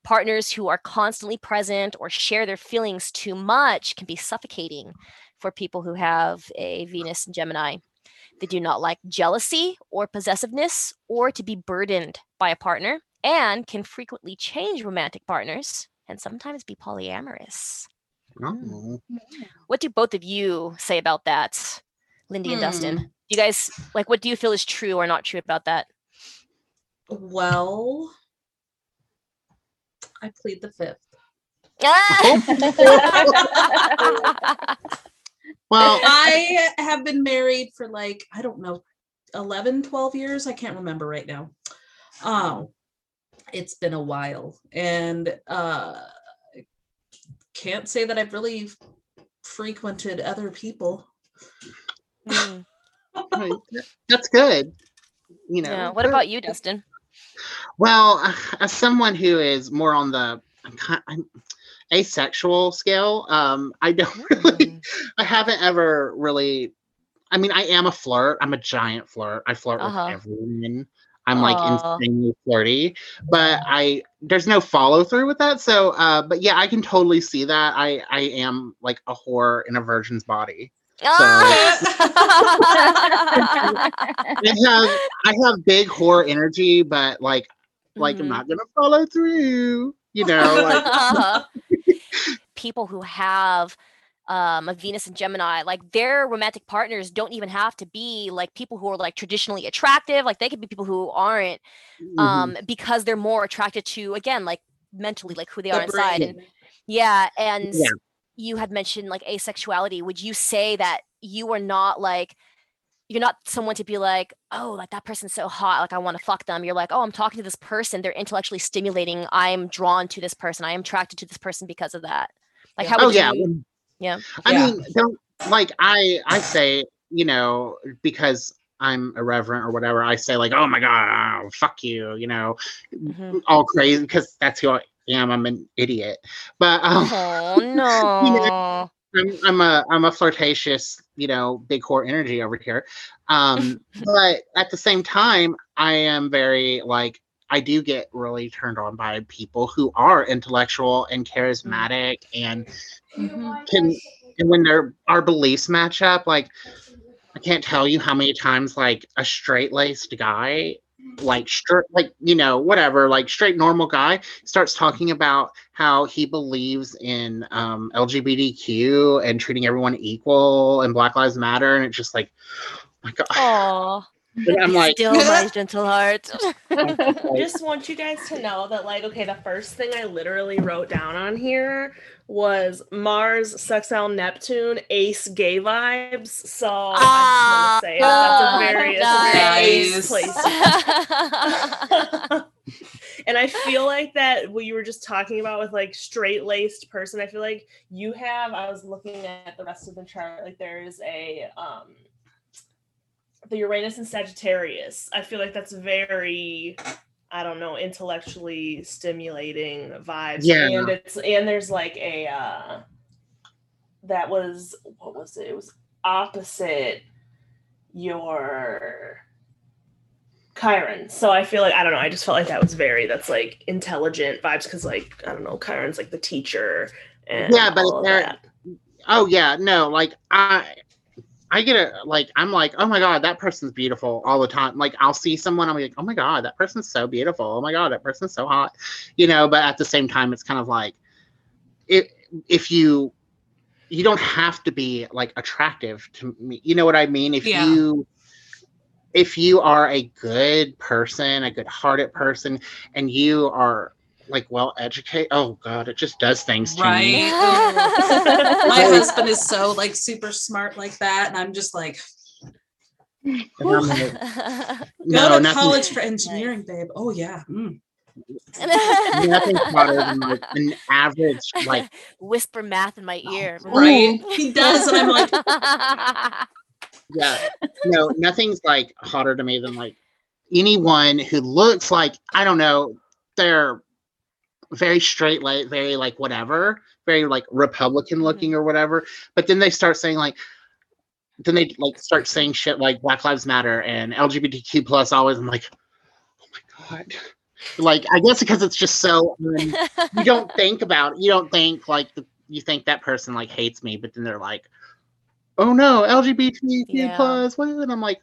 Partners who are constantly present or share their feelings too much can be suffocating for people who have a Venus and Gemini. They do not like jealousy or possessiveness or to be burdened by a partner and can frequently change romantic partners and sometimes be polyamorous. Oh. What do both of you say about that, Lindy and Dustin? Hmm. Do you guys like what do you feel is true or not true about that? Well, I plead the fifth. Well, I have been married for like, I don't know, 11, 12 years. I can't remember right now. Um, it's been a while. And uh can't say that I've really frequented other people. Mm, that's good. You know. yeah. What about you, Dustin? Well, as someone who is more on the I'm I'm asexual scale, um, I don't really, Mm, I haven't ever really. I mean, I am a flirt. I'm a giant flirt. I flirt Uh-huh. with everyone. I'm like Aw. insanely flirty, but I there's no follow through with that. So, uh, but yeah, I can totally see that. I I am like a whore in a virgin's body. Ah! I have I have big whore energy, but like like I'm Mhm. not gonna follow through. You know, like Uh-huh. people who have um, a Venus and Gemini, like their romantic partners don't even have to be like people who are like traditionally attractive. Like they could be people who aren't, um, because they're more attracted to again, like mentally, like who they The are inside. And yeah, and Yeah. You had mentioned like asexuality. Would you say that you are not like you're not someone to be like, oh, like that person's so hot, like I want to fuck them. You're like, oh, I'm talking to this person. They're intellectually stimulating. I'm drawn to this person. I am attracted to this person because of that. Like, how oh would yeah. you? Yeah. I Yeah. mean, don't like I I say you know because I'm irreverent or whatever. I say like, oh my god, oh, fuck you, you know, Mhm. all crazy because that's who I am. I'm an idiot, but um, Oh no. I'm, I'm a I'm a flirtatious, you know, big core energy over here. Um, but at the same time, I am very like I do get really turned on by people who are intellectual and charismatic and Mhm. can and when their our beliefs match up, like I can't tell you how many times like a straight laced guy, like straight like you know, whatever, like straight normal guy starts talking about how he believes in um LGBTQ and treating everyone equal and Black Lives Matter, and it's just like oh my god. Oh, And I'm like still my gentle heart. I just want you guys to know that, like, okay, the first thing I literally wrote down on here was Mars, Sextile, Neptune, Ace, gay vibes. So Ah, I just want to say that's a very, it's a very nice. ace place. and I feel like that what you were just talking about with like straight laced person. I feel like you have. I was looking at the rest of the chart. Like there's a um the Uranus and Sagittarius. I feel like that's very. I don't know, intellectually stimulating vibes. Yeah. And it's and there's like a uh that was what was it? It was opposite your Chiron. So I feel like I don't know. I just felt like that was very that's like intelligent vibes because like I don't know. Chiron's like the teacher and Yeah, but all that. Oh yeah, no, like I I get it. like I'm like, oh my god, that person's beautiful all the time. Like I'll see someone, I'm like, oh my god, that person's so beautiful. Oh my god, that person's so hot. You know, but at the same time it's kind of like if if you you don't have to be like attractive to me. You know what I mean? If Yeah. you if you are a good person, a good-hearted person, and you are like well educated, oh god, it just does things to Right. me. My husband is so like super smart like that, and I'm just like, And I'm go to nothing, college for engineering, babe. Oh yeah. mm. nothing's hotter than like an average like Whisper math in my ear. Right. He does, and I'm like, yeah no nothing's like hotter to me than like anyone who looks like i don't know they're very straight like very like whatever very like republican looking or whatever but then they start saying like then they like start saying shit like black lives matter and lgbtq plus always i'm like oh my god like i guess because it's just so um, you don't think about you don't think like the, you think that person like hates me but then they're like oh no lgbtq Yeah. plus what is it i'm like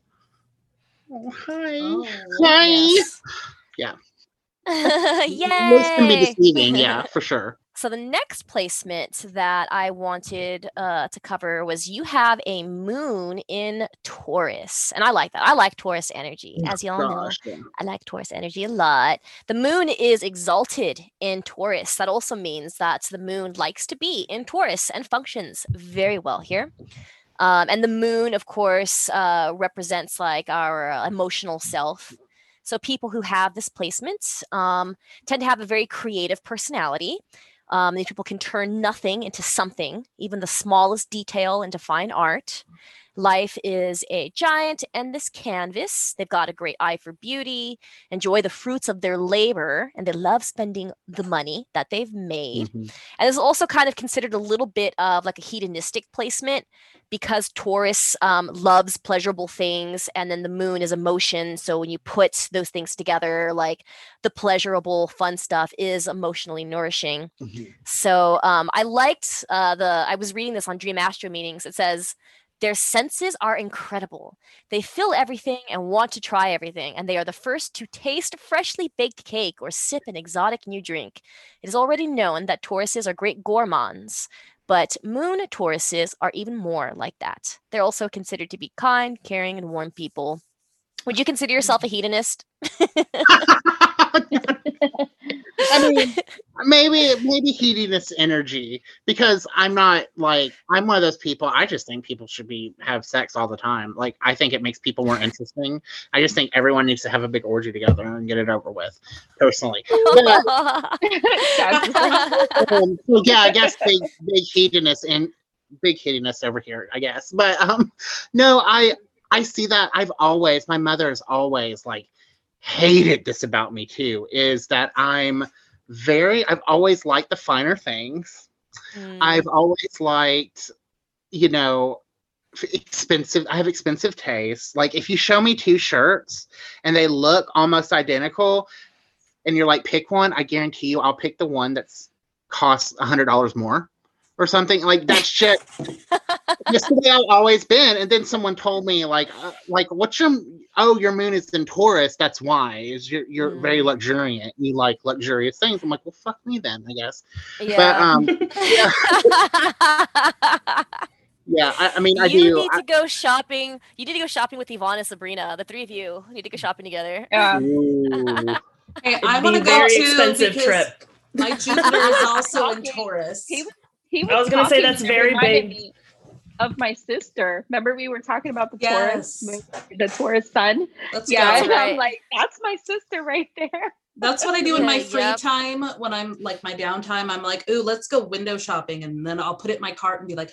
oh, hi oh. hi Yes. Yeah. Looks can be deceiving yeah for sure So the next placement that I wanted uh, to cover was you have a moon in Taurus, and I like that. I like Taurus energy, Oh, as y'all know. Yeah. I like Taurus energy a lot. The moon is exalted in Taurus. That also means that the moon likes to be in Taurus and functions very well here. Um, and the moon, of course, uh, represents like our uh, emotional self. So people who have this placement um, tend to have a very creative personality. Um, these people can turn nothing into something, even the smallest detail into fine art. Life is a giant endless canvas. They've got a great eye for beauty, enjoy the fruits of their labor, and they love spending the money that they've made. Mhm. And this is also kind of considered a little bit of like a hedonistic placement because Taurus um, loves pleasurable things, and then the moon is emotion. So when you put those things together, like the pleasurable, fun stuff is emotionally nourishing. Mhm. So um, I liked uh, the. I was reading this on Dream Astro Meanings. It says their senses are incredible. They feel everything and want to try everything, and they are the first to taste freshly baked cake or sip an exotic new drink. It is already known that Tauruses are great gourmands, but moon Tauruses are even more like that. They're also considered to be kind, caring, and warm people. Would you consider yourself a mm-hmm. hedonist? I mean, maybe maybe heatiness energy because I'm not like I'm one of those people. I just think people should be have sex all the time. Like I think it makes people more interesting. I just think everyone needs to have a big orgy together and get it over with. Personally, but, um, so yeah, I guess big big heatiness and big heatiness over here. I guess, but um, no, I I see that. I've always my mother is always like hated this about me too is that I'm very I've always liked the finer things. Mm, I've always liked you know expensive I have expensive tastes. Like if you show me two shirts and they look almost identical and you're like pick one, I guarantee you I'll pick the one that's costs a hundred dollars more or something like that shit. just the way I've always been. And then someone told me like uh, like what's your oh your moon is in Taurus. That's why is you're you're very Mm. luxuriant. You like luxurious things. I'm like well fuck me then I guess. But yeah. um yeah I, I mean I you do. need I- to go shopping. You need to go shopping with Yvonne and Sabrina. The three of you need to go shopping together. Yeah. Hey, I be want to go very too expensive because trip. my Jupiter is also in Taurus. He was he I was gonna say that's very big. Of my sister. Remember we were talking about the Yes. Taurus the Taurus sun? Let's Yeah. go. And Right. I'm like, that's my sister right there. That's what I do in my free yep. time when I'm like my downtime. I'm like, ooh, let's go window shopping. And then I'll put it in my cart and be like,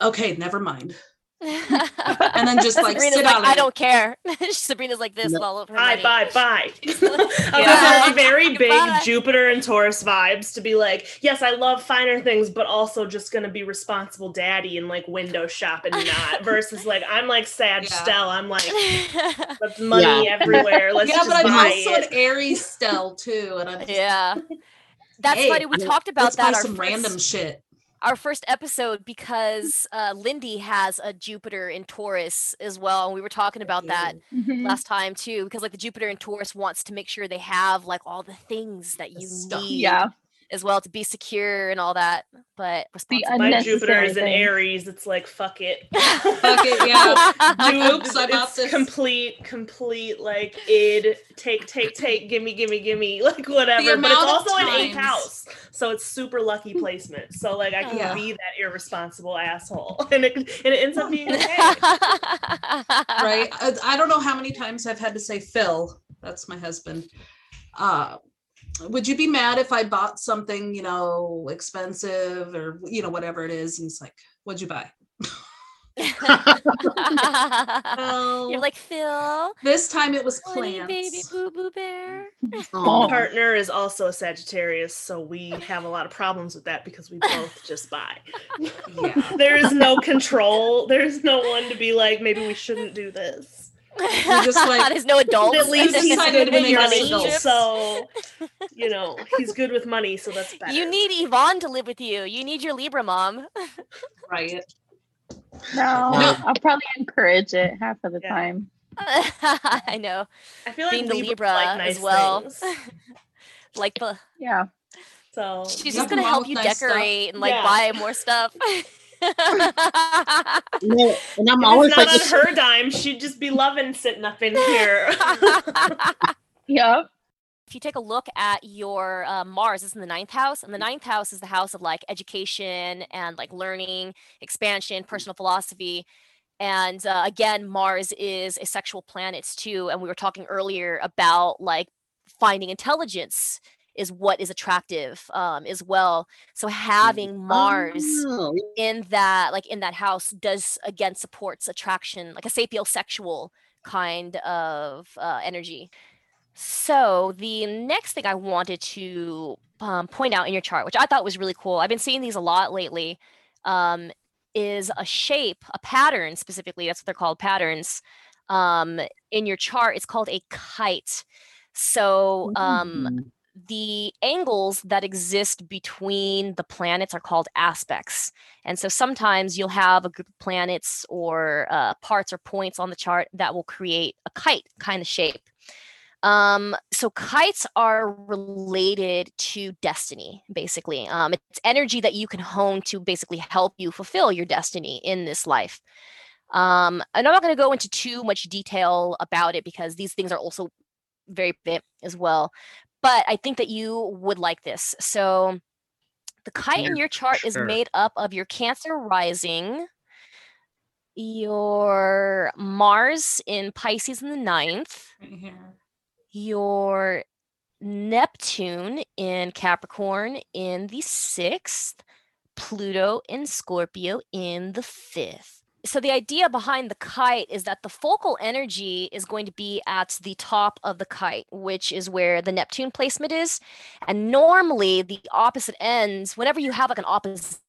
okay, never mind. And then just like Sabrina's sit like, on I it. don't care. Sabrina's like this No. all of her Bye, bye, bye. Oh, I was Yeah. very big Goodbye. Jupiter and Taurus vibes to be like, yes, I love finer things, but also just gonna be responsible daddy and like window shop and not versus like I'm like sad Yeah. Stell. I'm like with money Yeah. everywhere. Let's yeah, just but I'm buy also it. an Aries stell too. And I'm just, yeah. That's Hey, funny. We I- talked about let's buy that our some first, random shit. Our first episode because uh, Lindy has a Jupiter in Taurus as well, and we were talking about that last time too. Because like the Jupiter in Taurus wants to make sure they have like all the things that you stuff. need Yeah. As well to be secure and all that. But The. My Jupiter is in Aries. It's like fuck it. Fuck it, yeah. Like, oops, I bought it's this. complete, complete like id take, take, take, gimme, gimme, gimme, like whatever. But it's amount of also an eighth house, so it's super lucky placement. So like I can Yeah. be that irresponsible asshole, and it and it ends up being okay. right? I, I don't know how many times I've had to say, Phil, that's my husband. Uh, would you be mad if I bought something, you know, expensive or you know whatever it is? And he's like, "What'd you buy?" Well, You're like Phil, this time it was honey, plants. baby boo boo bear. Aw. Oh. partner is also a Sagittarius, so we have a lot of problems with that because we both just buy. Yeah. There is no control. There's no one to be like, maybe we shouldn't do this. Just like- there's no adults. At least he's decided good when with money, so you know he's good with money, so that's better. You need Yvonne to live with you. You need your Libra mom. Right. No, No. I'll probably encourage it half of the Yeah. time. I know. I feel like Being the Libras Libra like nice as well. Like the Yeah. So she's just gonna help you nice stuff. decorate and like Yeah. buy more stuff. No, and I'm if always it's like, not on her dime, she'd just be loving sitting up in here. Yep. if you take a look at your uh, Mars, it's in the ninth house, and the ninth house is the house of like education and like learning, expansion, personal philosophy. And uh, again, Mars is a sexual planet too. And we were talking earlier about like finding intelligence is what is attractive um, as well. So having Mars oh, in that like in that house does again supports attraction like a sapiosexual kind of uh, energy so the next thing i wanted to um, point out in your chart which i thought was really cool i've been seeing these a lot lately um, is a shape a pattern specifically that's what they're called patterns um, in your chart it's called a kite so um, mm. The angles that exist between the planets are called aspects. And so sometimes you'll have a group of planets or uh, parts or points on the chart that will create a kite kind of shape. Um, so kites are related to destiny, basically. Um, it's energy that you can hone to basically help you fulfill your destiny in this life. Um, and I'm not going to go into too much detail about it because these things are also very bit as well. But I think that you would like this. So the kite in your chart is made up of your Cancer rising, your Mars in Pisces in the ninth, Right your Neptune in Capricorn in the sixth, Pluto in Scorpio in the fifth. So, the idea behind the kite is that the focal energy is going to be at the top of the kite, which is where the Neptune placement is. And normally, the opposite ends, whenever you have like an opposition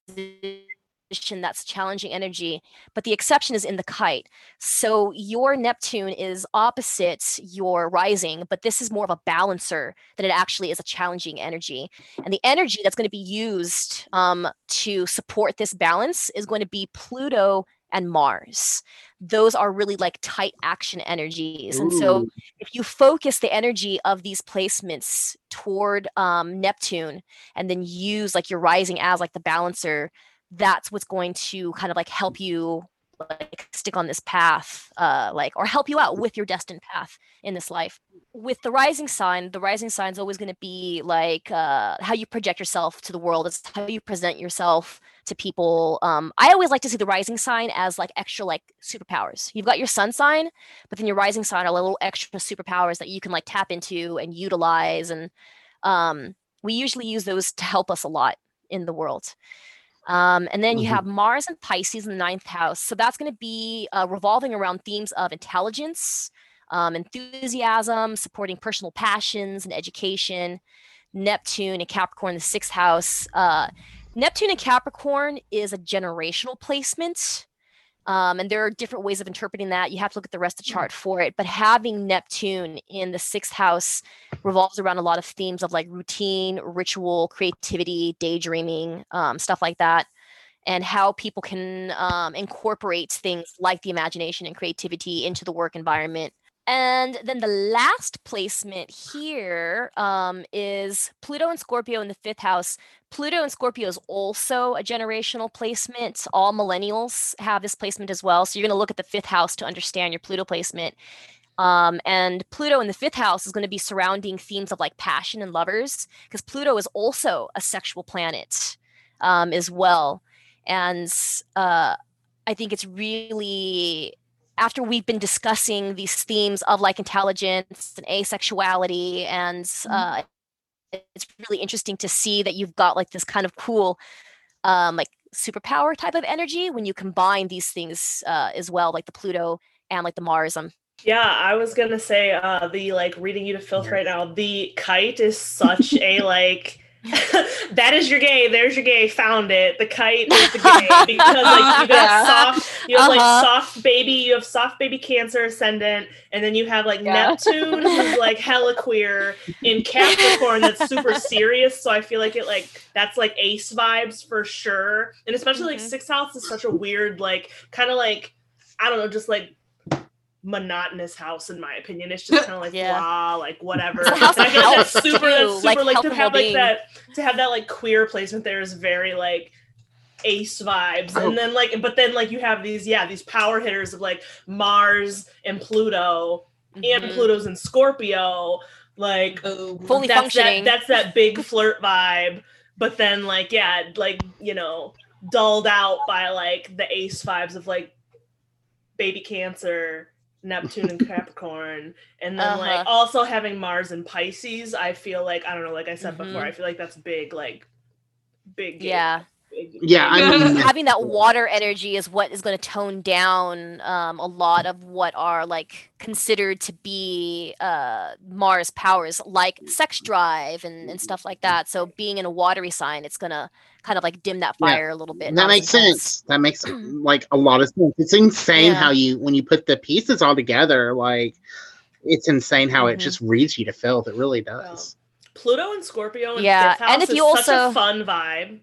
that's challenging energy, but the exception is in the kite. So your Neptune is opposite your rising, but this is more of a balancer than it actually is a challenging energy. And the energy that's going to be used um, to support this balance is going to be Pluto and Mars. Those are really like tight action energies. And so if you focus the energy of these placements toward um, Neptune and then use like your rising as like the balancer, that's what's going to kind of like help you like stick on this path uh like or help you out with your destined path in this life with the rising sign the rising sign is always going to be like uh how you project yourself to the world it's how you present yourself to people um i always like to see the rising sign as like extra like superpowers you've got your sun sign but then your rising sign are little extra superpowers that you can like tap into and utilize and um we usually use those to help us a lot in the world um, and then you Mhm. have Mars and Pisces in the ninth house. So that's going to be uh, revolving around themes of intelligence, um, enthusiasm, supporting personal passions and education. Neptune and Capricorn, the sixth house. Uh, Neptune and Capricorn is a generational placement. Um, and there are different ways of interpreting that. You have to look at the rest of the chart for it. But having Neptune in the sixth house revolves around a lot of themes of like routine, ritual, creativity, daydreaming, um, stuff like that, and how people can um, incorporate things like the imagination and creativity into the work environment. and then the last placement here um, is Pluto and Scorpio in the fifth house. Pluto and Scorpio is also a generational placement. All millennials have this placement as well. So you're going to look at the fifth house to understand your Pluto placement. Um, and Pluto in the fifth house is going to be surrounding themes of like passion and lovers, because Pluto is also a sexual planet um, as well. And uh, I think it's really after we've been discussing these themes of like intelligence and asexuality and uh, it's really interesting to see that you've got like this kind of cool um, like superpower type of energy when you combine these things uh, as well like the pluto and like the mars um Yeah, I was gonna say uh the like reading you to filth right now. The kite is such a like that is your gay. There's your gay. Found it. The kite is the gay because like you got soft. You have Uh-huh. like soft baby. You have soft baby Cancer ascendant, and then you have like Yeah. Neptune, who's like hella queer in Capricorn. That's super serious. So I feel like it like that's like ace vibes for sure. And especially like Mhm. sixth house is such a weird like kind of like I don't know, just like monotonous house in my opinion. It's just kind of like Yeah. blah, like whatever. And I feel like that's super, that's super like like, to have like well-being. that to have that like queer placement there is very like ace vibes Oh. and then like but then like you have these yeah these power hitters of like mars and pluto and Mhm. pluto's in scorpio like Oh, Fully that's functioning. that that's that big flirt vibe but then like yeah like you know dulled out by like the ace vibes of like baby cancer neptune and capricorn and then like Uh-huh. also having mars and pisces i feel like i don't know like i said before Mhm. i feel like that's big like big yeah big, Yeah, I mean, having that water energy is what is going to tone down um, a lot of what are like considered to be uh, Mars powers, like sex drive and, and stuff like that. So being in a watery sign, it's going to kind of like dim that Yeah. fire a little bit. that makes intense. sense. That makes like a lot of sense. It's insane Yeah. how you when you put the pieces all together, like it's insane how it Mhm. just reads you to filth. It really does. pluto and scorpio and Yeah, and if you also- fun vibe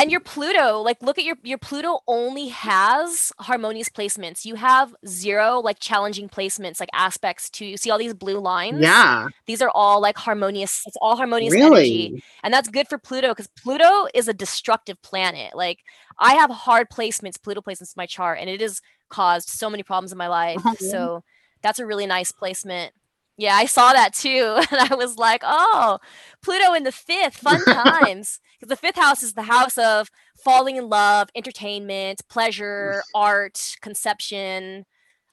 And your Pluto, like look at your your Pluto only has harmonious placements. You have zero like challenging placements, like aspects to you see all these blue lines. Yeah, These are all like harmonious. It's all harmonious energy. and that's good for Pluto because Pluto is a destructive planet. Like I have hard placements, Pluto placements in my chart, and it has caused so many problems in my life. Oh, yeah. So that's a really nice placement. Yeah, I saw that too, and I was like, "Oh, Pluto in the fifth, fun times." Because the fifth house is the house of falling in love, entertainment, pleasure, art, conception,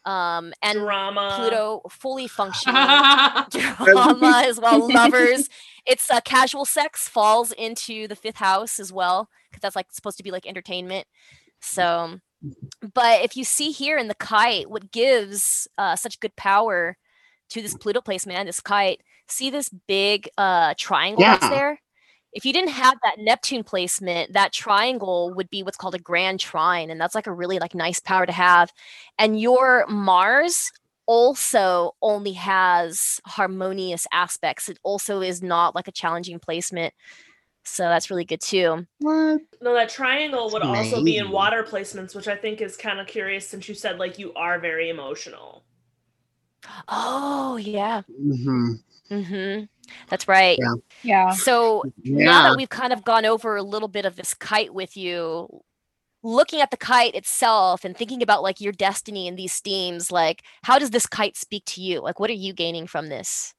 um, and drama. Pluto fully functioning. Drama as well lovers. It's uh, casual sex falls into the fifth house as well because that's like supposed to be like entertainment. So but if you see here in the kite what gives uh, such good power to this pluto placement and this kite see this big uh triangle that's there if you didn't have that neptune placement that triangle would be what's called a grand trine and that's like a really like nice power to have and your mars also only has harmonious aspects. It also is not like a challenging placement. So that's really good too. What? No, that triangle would That's also be in water placements, which I think is kind of curious since you said like you are very emotional. Oh, yeah. hmm Mm-hmm. That's right. Yeah. Yeah. So now Yeah, that we've kind of gone over a little bit of this kite with you, looking at the kite itself and thinking about like your destiny and these themes, like how does this kite speak to you? Like what are you gaining from this?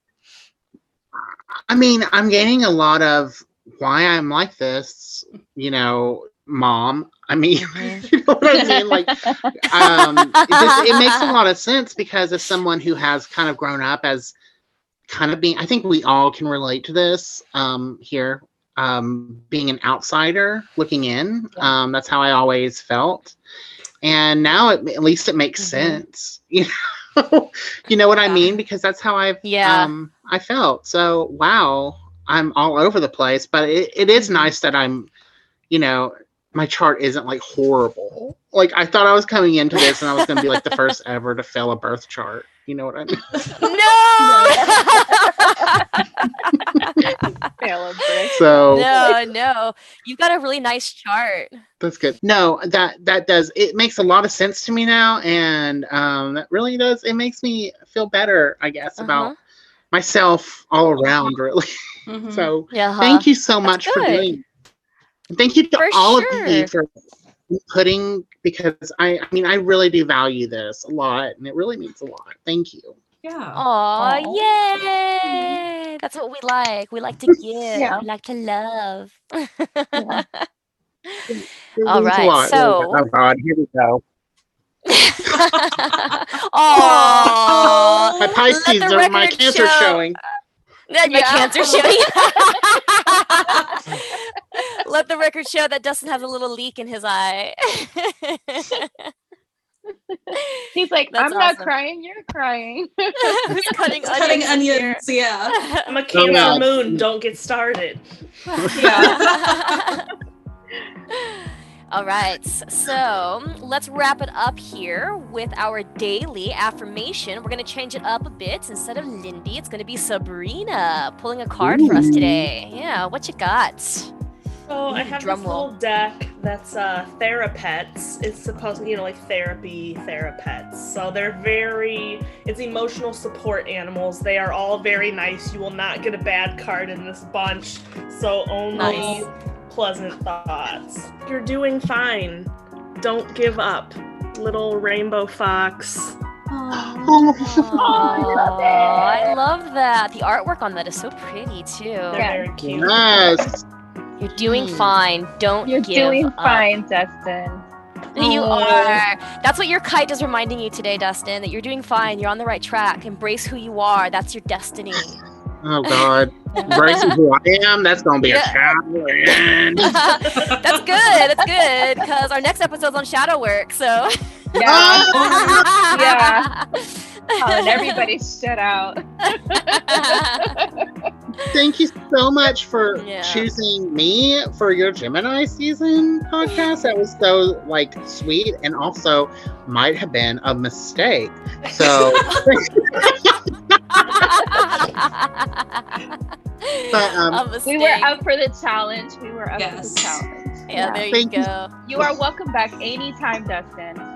I mean, I'm gaining a lot of why I'm like this. You know, mom. I mean, you know what I mean? Like, um, it, just, it makes a lot of sense because as someone who has kind of grown up as kind of being, I think we all can relate to this um, here, um, being an outsider looking in. Yeah. Um, that's how I always felt. And now it, at least it makes Mhm. sense. You know, you know what I mean? Because that's how I've Yeah. um, I felt. So wow, I'm all over the place, but it, it is Mhm. nice that I'm, you know, my chart isn't like horrible. Like I thought I was coming into this and I was going to be like the first ever to fail a birth chart. You know what I mean? no. Fail of brick. So no, no. You've got a really nice chart. that's good. No, that that does it makes a lot of sense to me now, and um, that really does. It makes me feel better, I guess, Uh-huh. about myself all around, really. Mhm. So Yeah. huh? thank you so That's much for good. doing. And Thank you to For all of you for putting because I, I mean I really do value this a lot, and it really means a lot. Thank you. yeah. Aw, Aw. yay! That's what we like. We like to give. Yeah. We like to love. Yeah. It All means a right, lot. so- oh God, here we go. Aw. My Pisces the are my cancer show. showing. Then my cancer showing. Let the record show that Dustin has a little leak in his eye. He's like, That's I'm not crying, you're crying. Who's cutting Cutting onions? here? yeah. I'm a oh, Cancer yeah. moon. Don't get started. Yeah. All right, so let's wrap it up here with our daily affirmation. We're going to change it up a bit. Instead of Lindy, it's going to be Sabrina pulling a card for us today. Yeah, what you got? So I have drum this roll. little deck that's uh Therapets. It's supposed you know, like therapy Therapets. So they're very it's emotional support animals. They are all very nice. You will not get a bad card in this bunch. So only Nice. Pleasant thoughts. You're doing fine. Don't give up. Little rainbow fox. Oh, Aw, love it. I love that. The artwork on that is so pretty too. They're Yeah. very cute. yes. You're doing Mm. fine. Don't You're give doing up. fine, Dustin. You are. That's what your kite is reminding you today, Dustin, that you're doing fine. You're on the right track. Embrace who you are. That's your destiny. Oh God. Embracing who I am, that's gonna be a Yeah. challenge. That's good. That's good. Because our next episode's on shadow work. So. Yeah. yeah. Oh, Calling everybody shut out. Thank you so much for Yeah. choosing me for your Gemini season podcast. That was so like sweet and also might have been a mistake. So but um We were up for the challenge. We were up for the challenge. Yeah, there you Thank you. go. You are welcome back anytime, Dustin.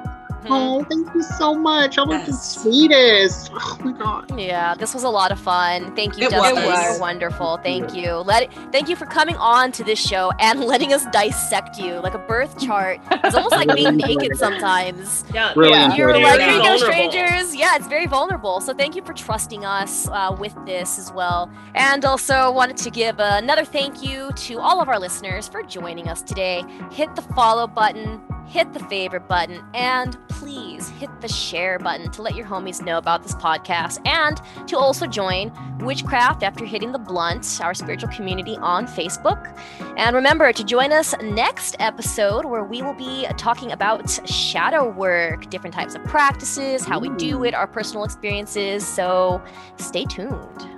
Mhm. oh thank you so much. I was the sweetest. Oh my god. Yeah, this was a lot of fun. Thank you, It Dustin. was. You're wonderful. Thank you. Let thank you for coming on to this show and letting us dissect you like a birth chart. It's almost like being naked sometimes. Yeah. Really Yeah. You're like, here you go, vulnerable. strangers. Yeah, it's very vulnerable. So thank you for trusting us uh, with this as well. And also wanted to give another thank you to all of our listeners for joining us today. Hit the follow button, hit the favorite button, and please hit the share button to let your homies know about this podcast and to also join Witchcraft After Hitting the Blunt, our spiritual community on Facebook. And remember to join us next episode where we will be talking about shadow work, different types of practices, how we do it, our personal experiences. So stay tuned.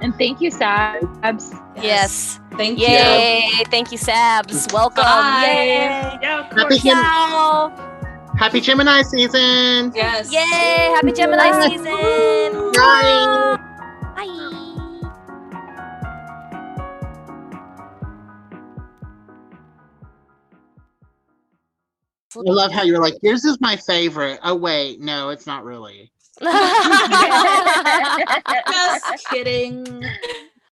And thank you, Sabs. Yes. Thank you. Yay. Thank you, Sabs. Welcome. Bye. Yay. Yeah, of course. Gem- Ciao. Happy Gemini season. Yes. Yay. Happy Gemini season. Bye. Bye. I love how you're like, yours is my favorite. Oh wait, no, it's not really. Just kidding.